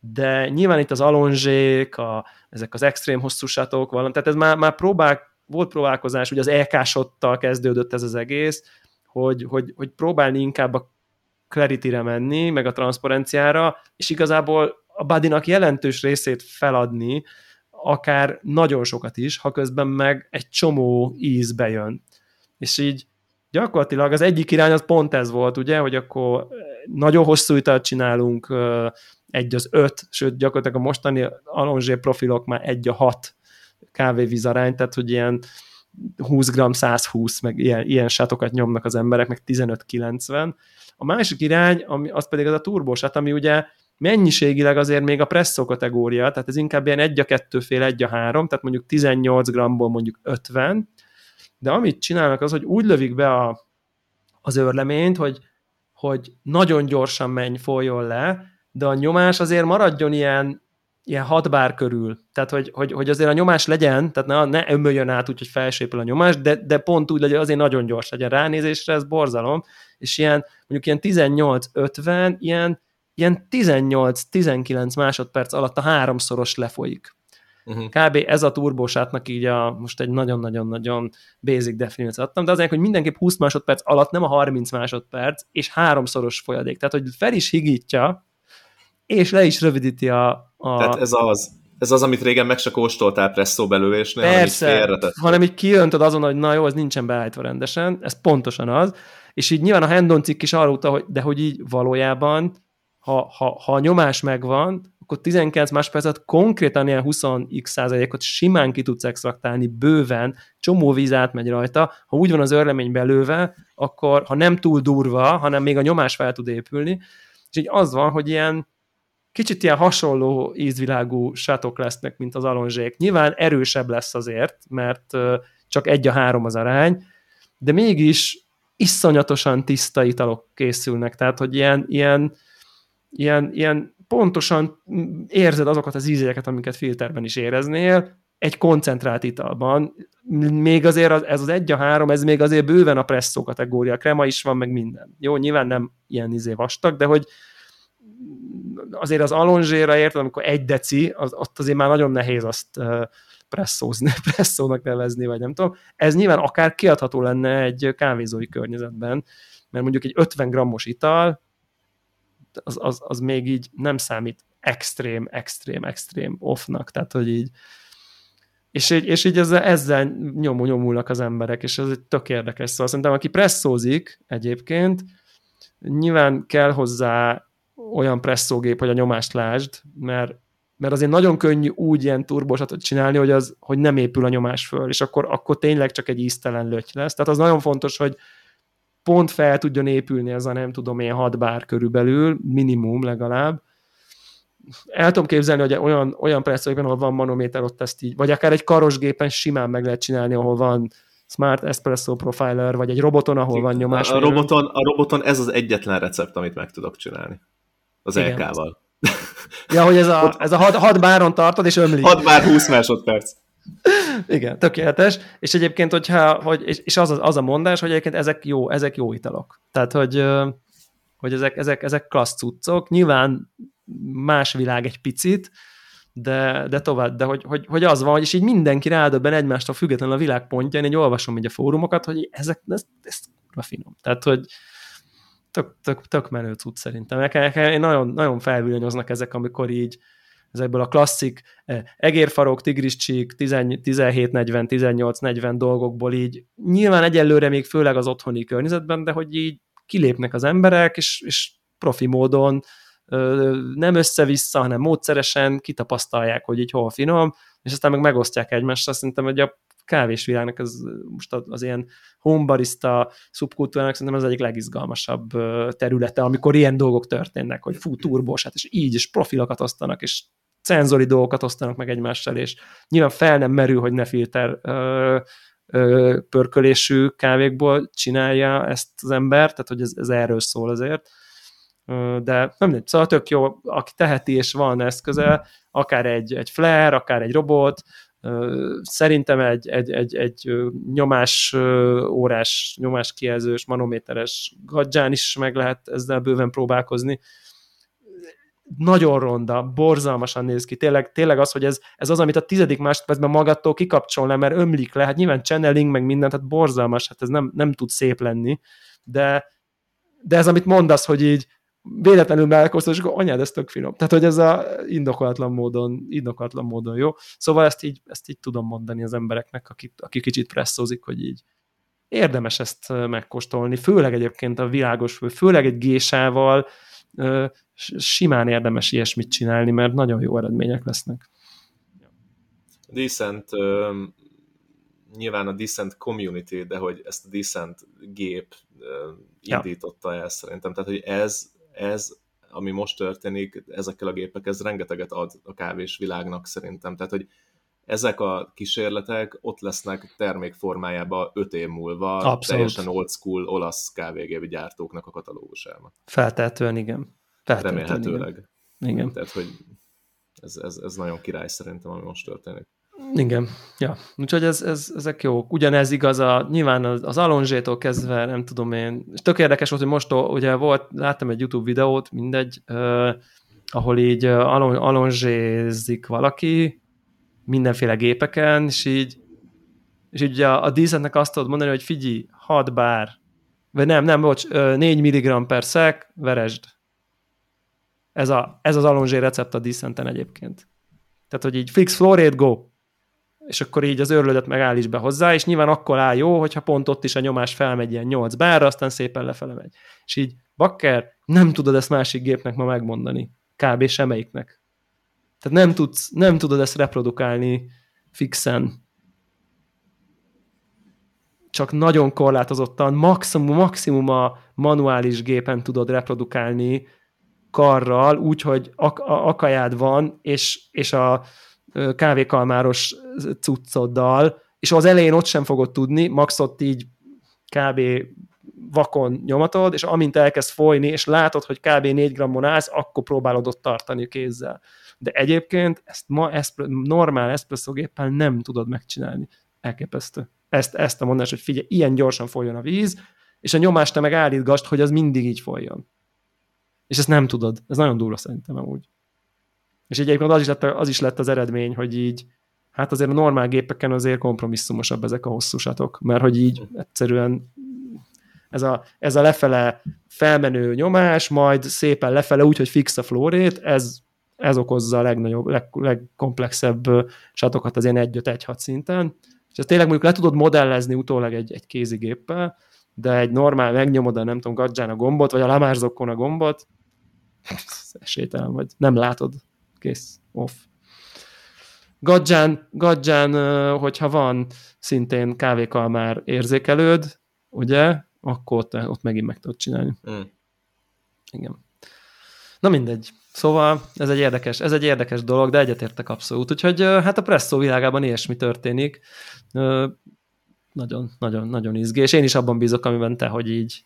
De nyilván itt az alonzsék, a, ezek az extrém hosszúsatok, valami, tehát ez már, már próbál, volt próbálkozás, ugye az EK-sottal kezdődött ez az egész, hogy, hogy, hogy próbálni inkább a clarity-re menni, meg a transzparenciára, és igazából a bodynak jelentős részét feladni, akár nagyon sokat is, ha közben meg egy csomó íz bejön. És így gyakorlatilag az egyik irány az pont ez volt, ugye, hogy akkor nagyon hosszú italt csinálunk, egy az öt, sőt gyakorlatilag a mostani alonzsé profilok már egy a hat kávévíz arány, tehát hogy ilyen 20 g 120, meg ilyen, ilyen sátokat nyomnak az emberek, meg 15-90. A másik irány, ami, az pedig az a turbósát, ami ugye mennyiségileg azért még a presszó kategória, tehát ez inkább ilyen egy a kettő fél, egy a három, tehát mondjuk 18 g-ból mondjuk 50, de amit csinálnak az, hogy úgy lövik be a, az őrleményt, hogy, hogy nagyon gyorsan menj, folyjon le, de a nyomás azért maradjon ilyen, ilyen 6 bár körül. Tehát, hogy, hogy, hogy azért a nyomás legyen, tehát ne, ne ömöljön át úgy, hogy felsépül a nyomás, de, de pont úgy legyen, azért nagyon gyors legyen. Ránézésre ez borzalom, és ilyen, mondjuk ilyen 18-50, ilyen, ilyen 18-19 másodperc alatt a háromszoros lefolyik. Uh-huh. Kb. ez a turbósátnak így a, most egy nagyon-nagyon-nagyon basic definíciót adtam, de azért, hogy mindenképp 20 másodperc alatt, nem a 30 másodperc, és háromszoros folyadék. Tehát, hogy fel is higítja, és le is rövidíti a... a... Tehát ez az, ez az, amit régen meg se kóstoltál presszó belőlésnél, Persze, hanem így hanem így kiöntöd azon, hogy na jó, ez nincsen beállítva rendesen, ez pontosan az, és így nyilván a Hendon cikk is arra utal, hogy de hogy így valójában, ha, ha, ha a nyomás megvan, akkor 19 másodpercet konkrétan ilyen 20x százalékot simán ki tudsz extraktálni bőven, csomó víz átmegy rajta, ha úgy van az örlemény belőve, akkor ha nem túl durva, hanem még a nyomás fel tud épülni, és így az van, hogy ilyen kicsit ilyen hasonló ízvilágú sátok lesznek, mint az alonzsék. Nyilván erősebb lesz azért, mert csak egy a három az arány, de mégis iszonyatosan tiszta italok készülnek, tehát hogy ilyen, ilyen, ilyen, ilyen pontosan érzed azokat az ízéket, amiket filterben is éreznél, egy koncentrált italban. Még azért az, ez az egy a három, ez még azért bőven a presszó kategória, krema is van, meg minden. Jó, nyilván nem ilyen izé vastag, de hogy azért az alonzséra érted, amikor egy deci, az, ott azért már nagyon nehéz azt presszózni, presszónak nevezni, vagy nem tudom. Ez nyilván akár kiadható lenne egy kávézói környezetben, mert mondjuk egy 50 grammos ital, az, az, az még így nem számít extrém, extrém, extrém offnak, tehát hogy így és így, és így ezzel, ezzel nyomul, nyomulnak az emberek, és ez egy tök érdekes. Szóval szerintem, aki presszózik egyébként, nyilván kell hozzá olyan presszógép, hogy a nyomást lásd, mert, mert azért nagyon könnyű úgy ilyen turbósatot csinálni, hogy, az, hogy nem épül a nyomás föl, és akkor, akkor tényleg csak egy íztelen löty lesz. Tehát az nagyon fontos, hogy pont fel tudjon épülni ez a nem tudom én 6 bár körülbelül, minimum legalább, el tudom képzelni, hogy olyan, olyan presszókban, ahol van manométer, ott ezt így, vagy akár egy karosgépen simán meg lehet csinálni, ahol van Smart Espresso Profiler, vagy egy roboton, ahol van nyomás. A roboton, a roboton ez az egyetlen recept, amit meg tudok csinálni. Az LK-val. Ja, hogy ez a, ez a 6 báron tartod, és ömlik. 6 bár 20 másodperc. Igen, tökéletes. És egyébként, hogyha, hogy, és, az, az a mondás, hogy egyébként ezek jó, ezek jó italok. Tehát, hogy, hogy ezek, ezek, ezek klassz cuccok. Nyilván más világ egy picit, de, de tovább, de hogy, hogy, hogy az van, és így mindenki rádöbben egymástól függetlenül a világ pontján, én olvasom így a fórumokat, hogy ezek, ez, ez kurva finom. Tehát, hogy tök, tök, tök menő cucc szerintem. Én nagyon, nagyon felvillanyoznak ezek, amikor így ezekből a klasszik eh, egérfarok, tigriscsík, 17-40, 18-40 dolgokból így nyilván egyelőre még főleg az otthoni környezetben, de hogy így kilépnek az emberek, és, és profi módon nem össze-vissza, hanem módszeresen kitapasztalják, hogy így hol finom, és aztán meg megosztják egymást. Azt szerintem, hogy a kávésvilágnak ez most az ilyen homebarista szubkultúrának szerintem az egyik legizgalmasabb területe, amikor ilyen dolgok történnek, hogy fú, turbós, hát és így, és profilokat osztanak, és cenzori dolgokat osztanak meg egymással, és nyilván fel nem merül, hogy ne filter ö, ö, pörkölésű kávékból csinálja ezt az ember, tehát hogy ez, ez erről szól azért. De nem nem, szóval tök jó, aki teheti és van eszköze, akár egy, egy flare, akár egy robot, szerintem egy, egy, egy, egy nyomás órás, nyomás kijelzős, manométeres gadzsán is meg lehet ezzel bőven próbálkozni. Nagyon ronda, borzalmasan néz ki. Tényleg, tényleg az, hogy ez, ez az, amit a tizedik másodpercben magattól kikapcsolna, mert ömlik le, hát nyilván channeling, meg mindent, hát borzalmas, hát ez nem, nem tud szép lenni, de, de ez, amit mondasz, hogy így véletlenül megalkoztat, és akkor anyád, ez tök finom. Tehát, hogy ez a indokolatlan módon, indokolatlan módon jó. Szóval ezt így, ezt így tudom mondani az embereknek, akik, akik kicsit presszózik, hogy így érdemes ezt megkóstolni, főleg egyébként a világos fő, főleg egy gésával simán érdemes ilyesmit csinálni, mert nagyon jó eredmények lesznek. Decent, nyilván a Decent community, de hogy ezt a Decent gép indította el szerintem. Tehát, hogy ez ez, ami most történik ezekkel a gépek, ez rengeteget ad a kávés világnak szerintem. Tehát, hogy ezek a kísérletek ott lesznek termék formájában öt év múlva Abszolút. teljesen old school olasz kávégépi gyártóknak a katalógusában. Feltehetően igen. Feltehetően, Remélhetőleg. Igen. igen. Tehát, hogy ez, ez, ez nagyon király szerintem, ami most történik. Igen, ja. Úgyhogy ez, ez, ezek jók. Ugyanez igaz a, nyilván az, az Alonzsétól kezdve, nem tudom én, és tök érdekes volt, hogy most ugye volt, láttam egy YouTube videót, mindegy, uh, ahol így alon, alonzsézik valaki mindenféle gépeken, és így és így a, a díszentnek azt tudod mondani, hogy figyelj, 6 bár, vagy nem, nem, bocs, 4 mg per szek, veresd. Ez, a, ez az alonzsé recept a díszenten egyébként. Tehát, hogy így fix flow rate, go és akkor így az őrlődet megállíts be hozzá, és nyilván akkor áll jó, hogyha pont ott is a nyomás felmegy ilyen 8 bárra, aztán szépen lefele megy. És így, bakker, nem tudod ezt másik gépnek ma megmondani. Kb. semmelyiknek. Tehát nem, tudsz, nem tudod ezt reprodukálni fixen. Csak nagyon korlátozottan, maximum, maximum a manuális gépen tudod reprodukálni karral, úgy, hogy ak- akajád van, és, és a kávékalmáros cuccoddal, és az elején ott sem fogod tudni, max ott így kb. vakon nyomatod, és amint elkezd folyni, és látod, hogy kb. 4 grammon állsz, akkor próbálod ott tartani kézzel. De egyébként ezt ma eszpre, normál eszpresszogéppel nem tudod megcsinálni. Elképesztő. Ezt, ezt a mondás, hogy figyelj, ilyen gyorsan folyjon a víz, és a nyomást te meg állítgast, hogy az mindig így folyjon. És ezt nem tudod. Ez nagyon durva szerintem amúgy. És egyébként az is, lett, az is lett az eredmény, hogy így, hát azért a normál gépeken azért kompromisszumosabb ezek a hosszúsatok, mert hogy így egyszerűen ez a, ez a lefele felmenő nyomás, majd szépen lefele úgy, hogy fix a flórét, ez, ez okozza a legnagyobb, leg, legkomplexebb satokat az ilyen 1-5-1-6 szinten, és ezt tényleg mondjuk le tudod modellezni utólag egy, egy kézigéppel, de egy normál megnyomod a nem tudom, gadzsán a gombot, vagy a lamárzokon a gombot, esélytelen vagy, nem látod, kész, off. Gadzsán, gadzsán, hogyha van szintén kávékalmár érzékelőd, ugye, akkor ott, ott megint meg tudod csinálni. Mm. Igen. Na mindegy. Szóval ez egy érdekes, ez egy érdekes dolog, de egyetértek abszolút. Úgyhogy hát a presszó világában ilyesmi történik. Nagyon, nagyon, nagyon izgé, és én is abban bízok, amiben te, hogy így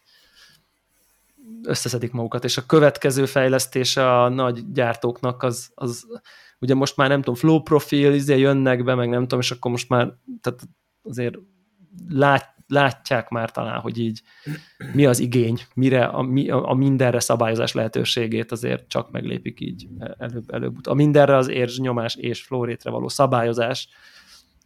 összeszedik magukat, és a következő fejlesztése a nagy gyártóknak az, az ugye most már nem tudom, flow profil, izé jönnek be, meg nem tudom, és akkor most már tehát azért lát, látják már talán, hogy így mi az igény, mire a, a, a mindenre szabályozás lehetőségét azért csak meglépik így előbb, előbb. A mindenre az érzs nyomás és flórétre való szabályozás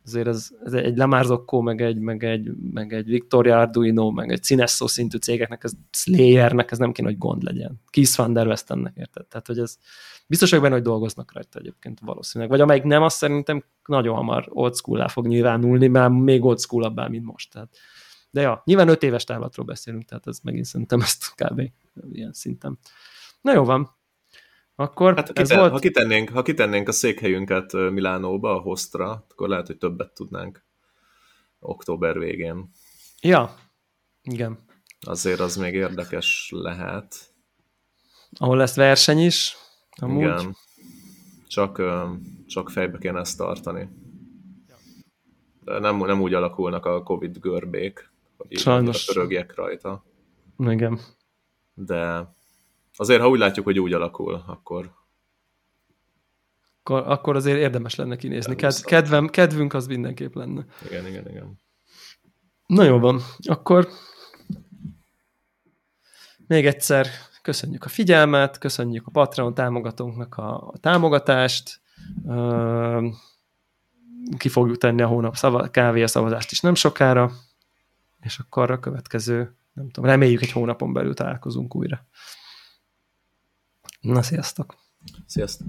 azért ez, ez egy Lemárzokkó, meg egy, meg, egy, meg egy Victoria Arduino, meg egy Cinesso szintű cégeknek, ez Slayernek, ez nem kéne, hogy gond legyen. Keith Van der Westennek, érted? Tehát, hogy ez biztos vagyok benne, hogy dolgoznak rajta egyébként valószínűleg. Vagy amelyik nem, azt szerintem nagyon hamar old school fog nyilvánulni, mert még old school mint most. Tehát. De ja, nyilván öt éves távlatról beszélünk, tehát ez megint szerintem ezt kb. ilyen szinten. Na jó van, akkor hát, ez kiten, volt... ha, kitennénk, ha kitennénk a székhelyünket Milánóba, a Hostra, akkor lehet, hogy többet tudnánk október végén. Ja, igen. Azért az még érdekes lehet. Ahol lesz verseny is, amúgy. Igen. Csak, csak fejbe kéne ezt tartani. De nem, nem úgy alakulnak a Covid görbék, hogy Sajnos. így rajta. Igen. De Azért, ha úgy látjuk, hogy úgy alakul, akkor... Akkor, akkor azért érdemes lenne kinézni. Ked, kedvem, kedvünk az mindenképp lenne. Igen, igen, igen. Na jó van, akkor még egyszer köszönjük a figyelmet, köszönjük a Patreon támogatónknak a, a támogatást, ki fogjuk tenni a hónap szava, kávé a szavazást is nem sokára, és akkor a következő, nem tudom, reméljük egy hónapon belül találkozunk újra. Na, sziasztok! Sziasztok!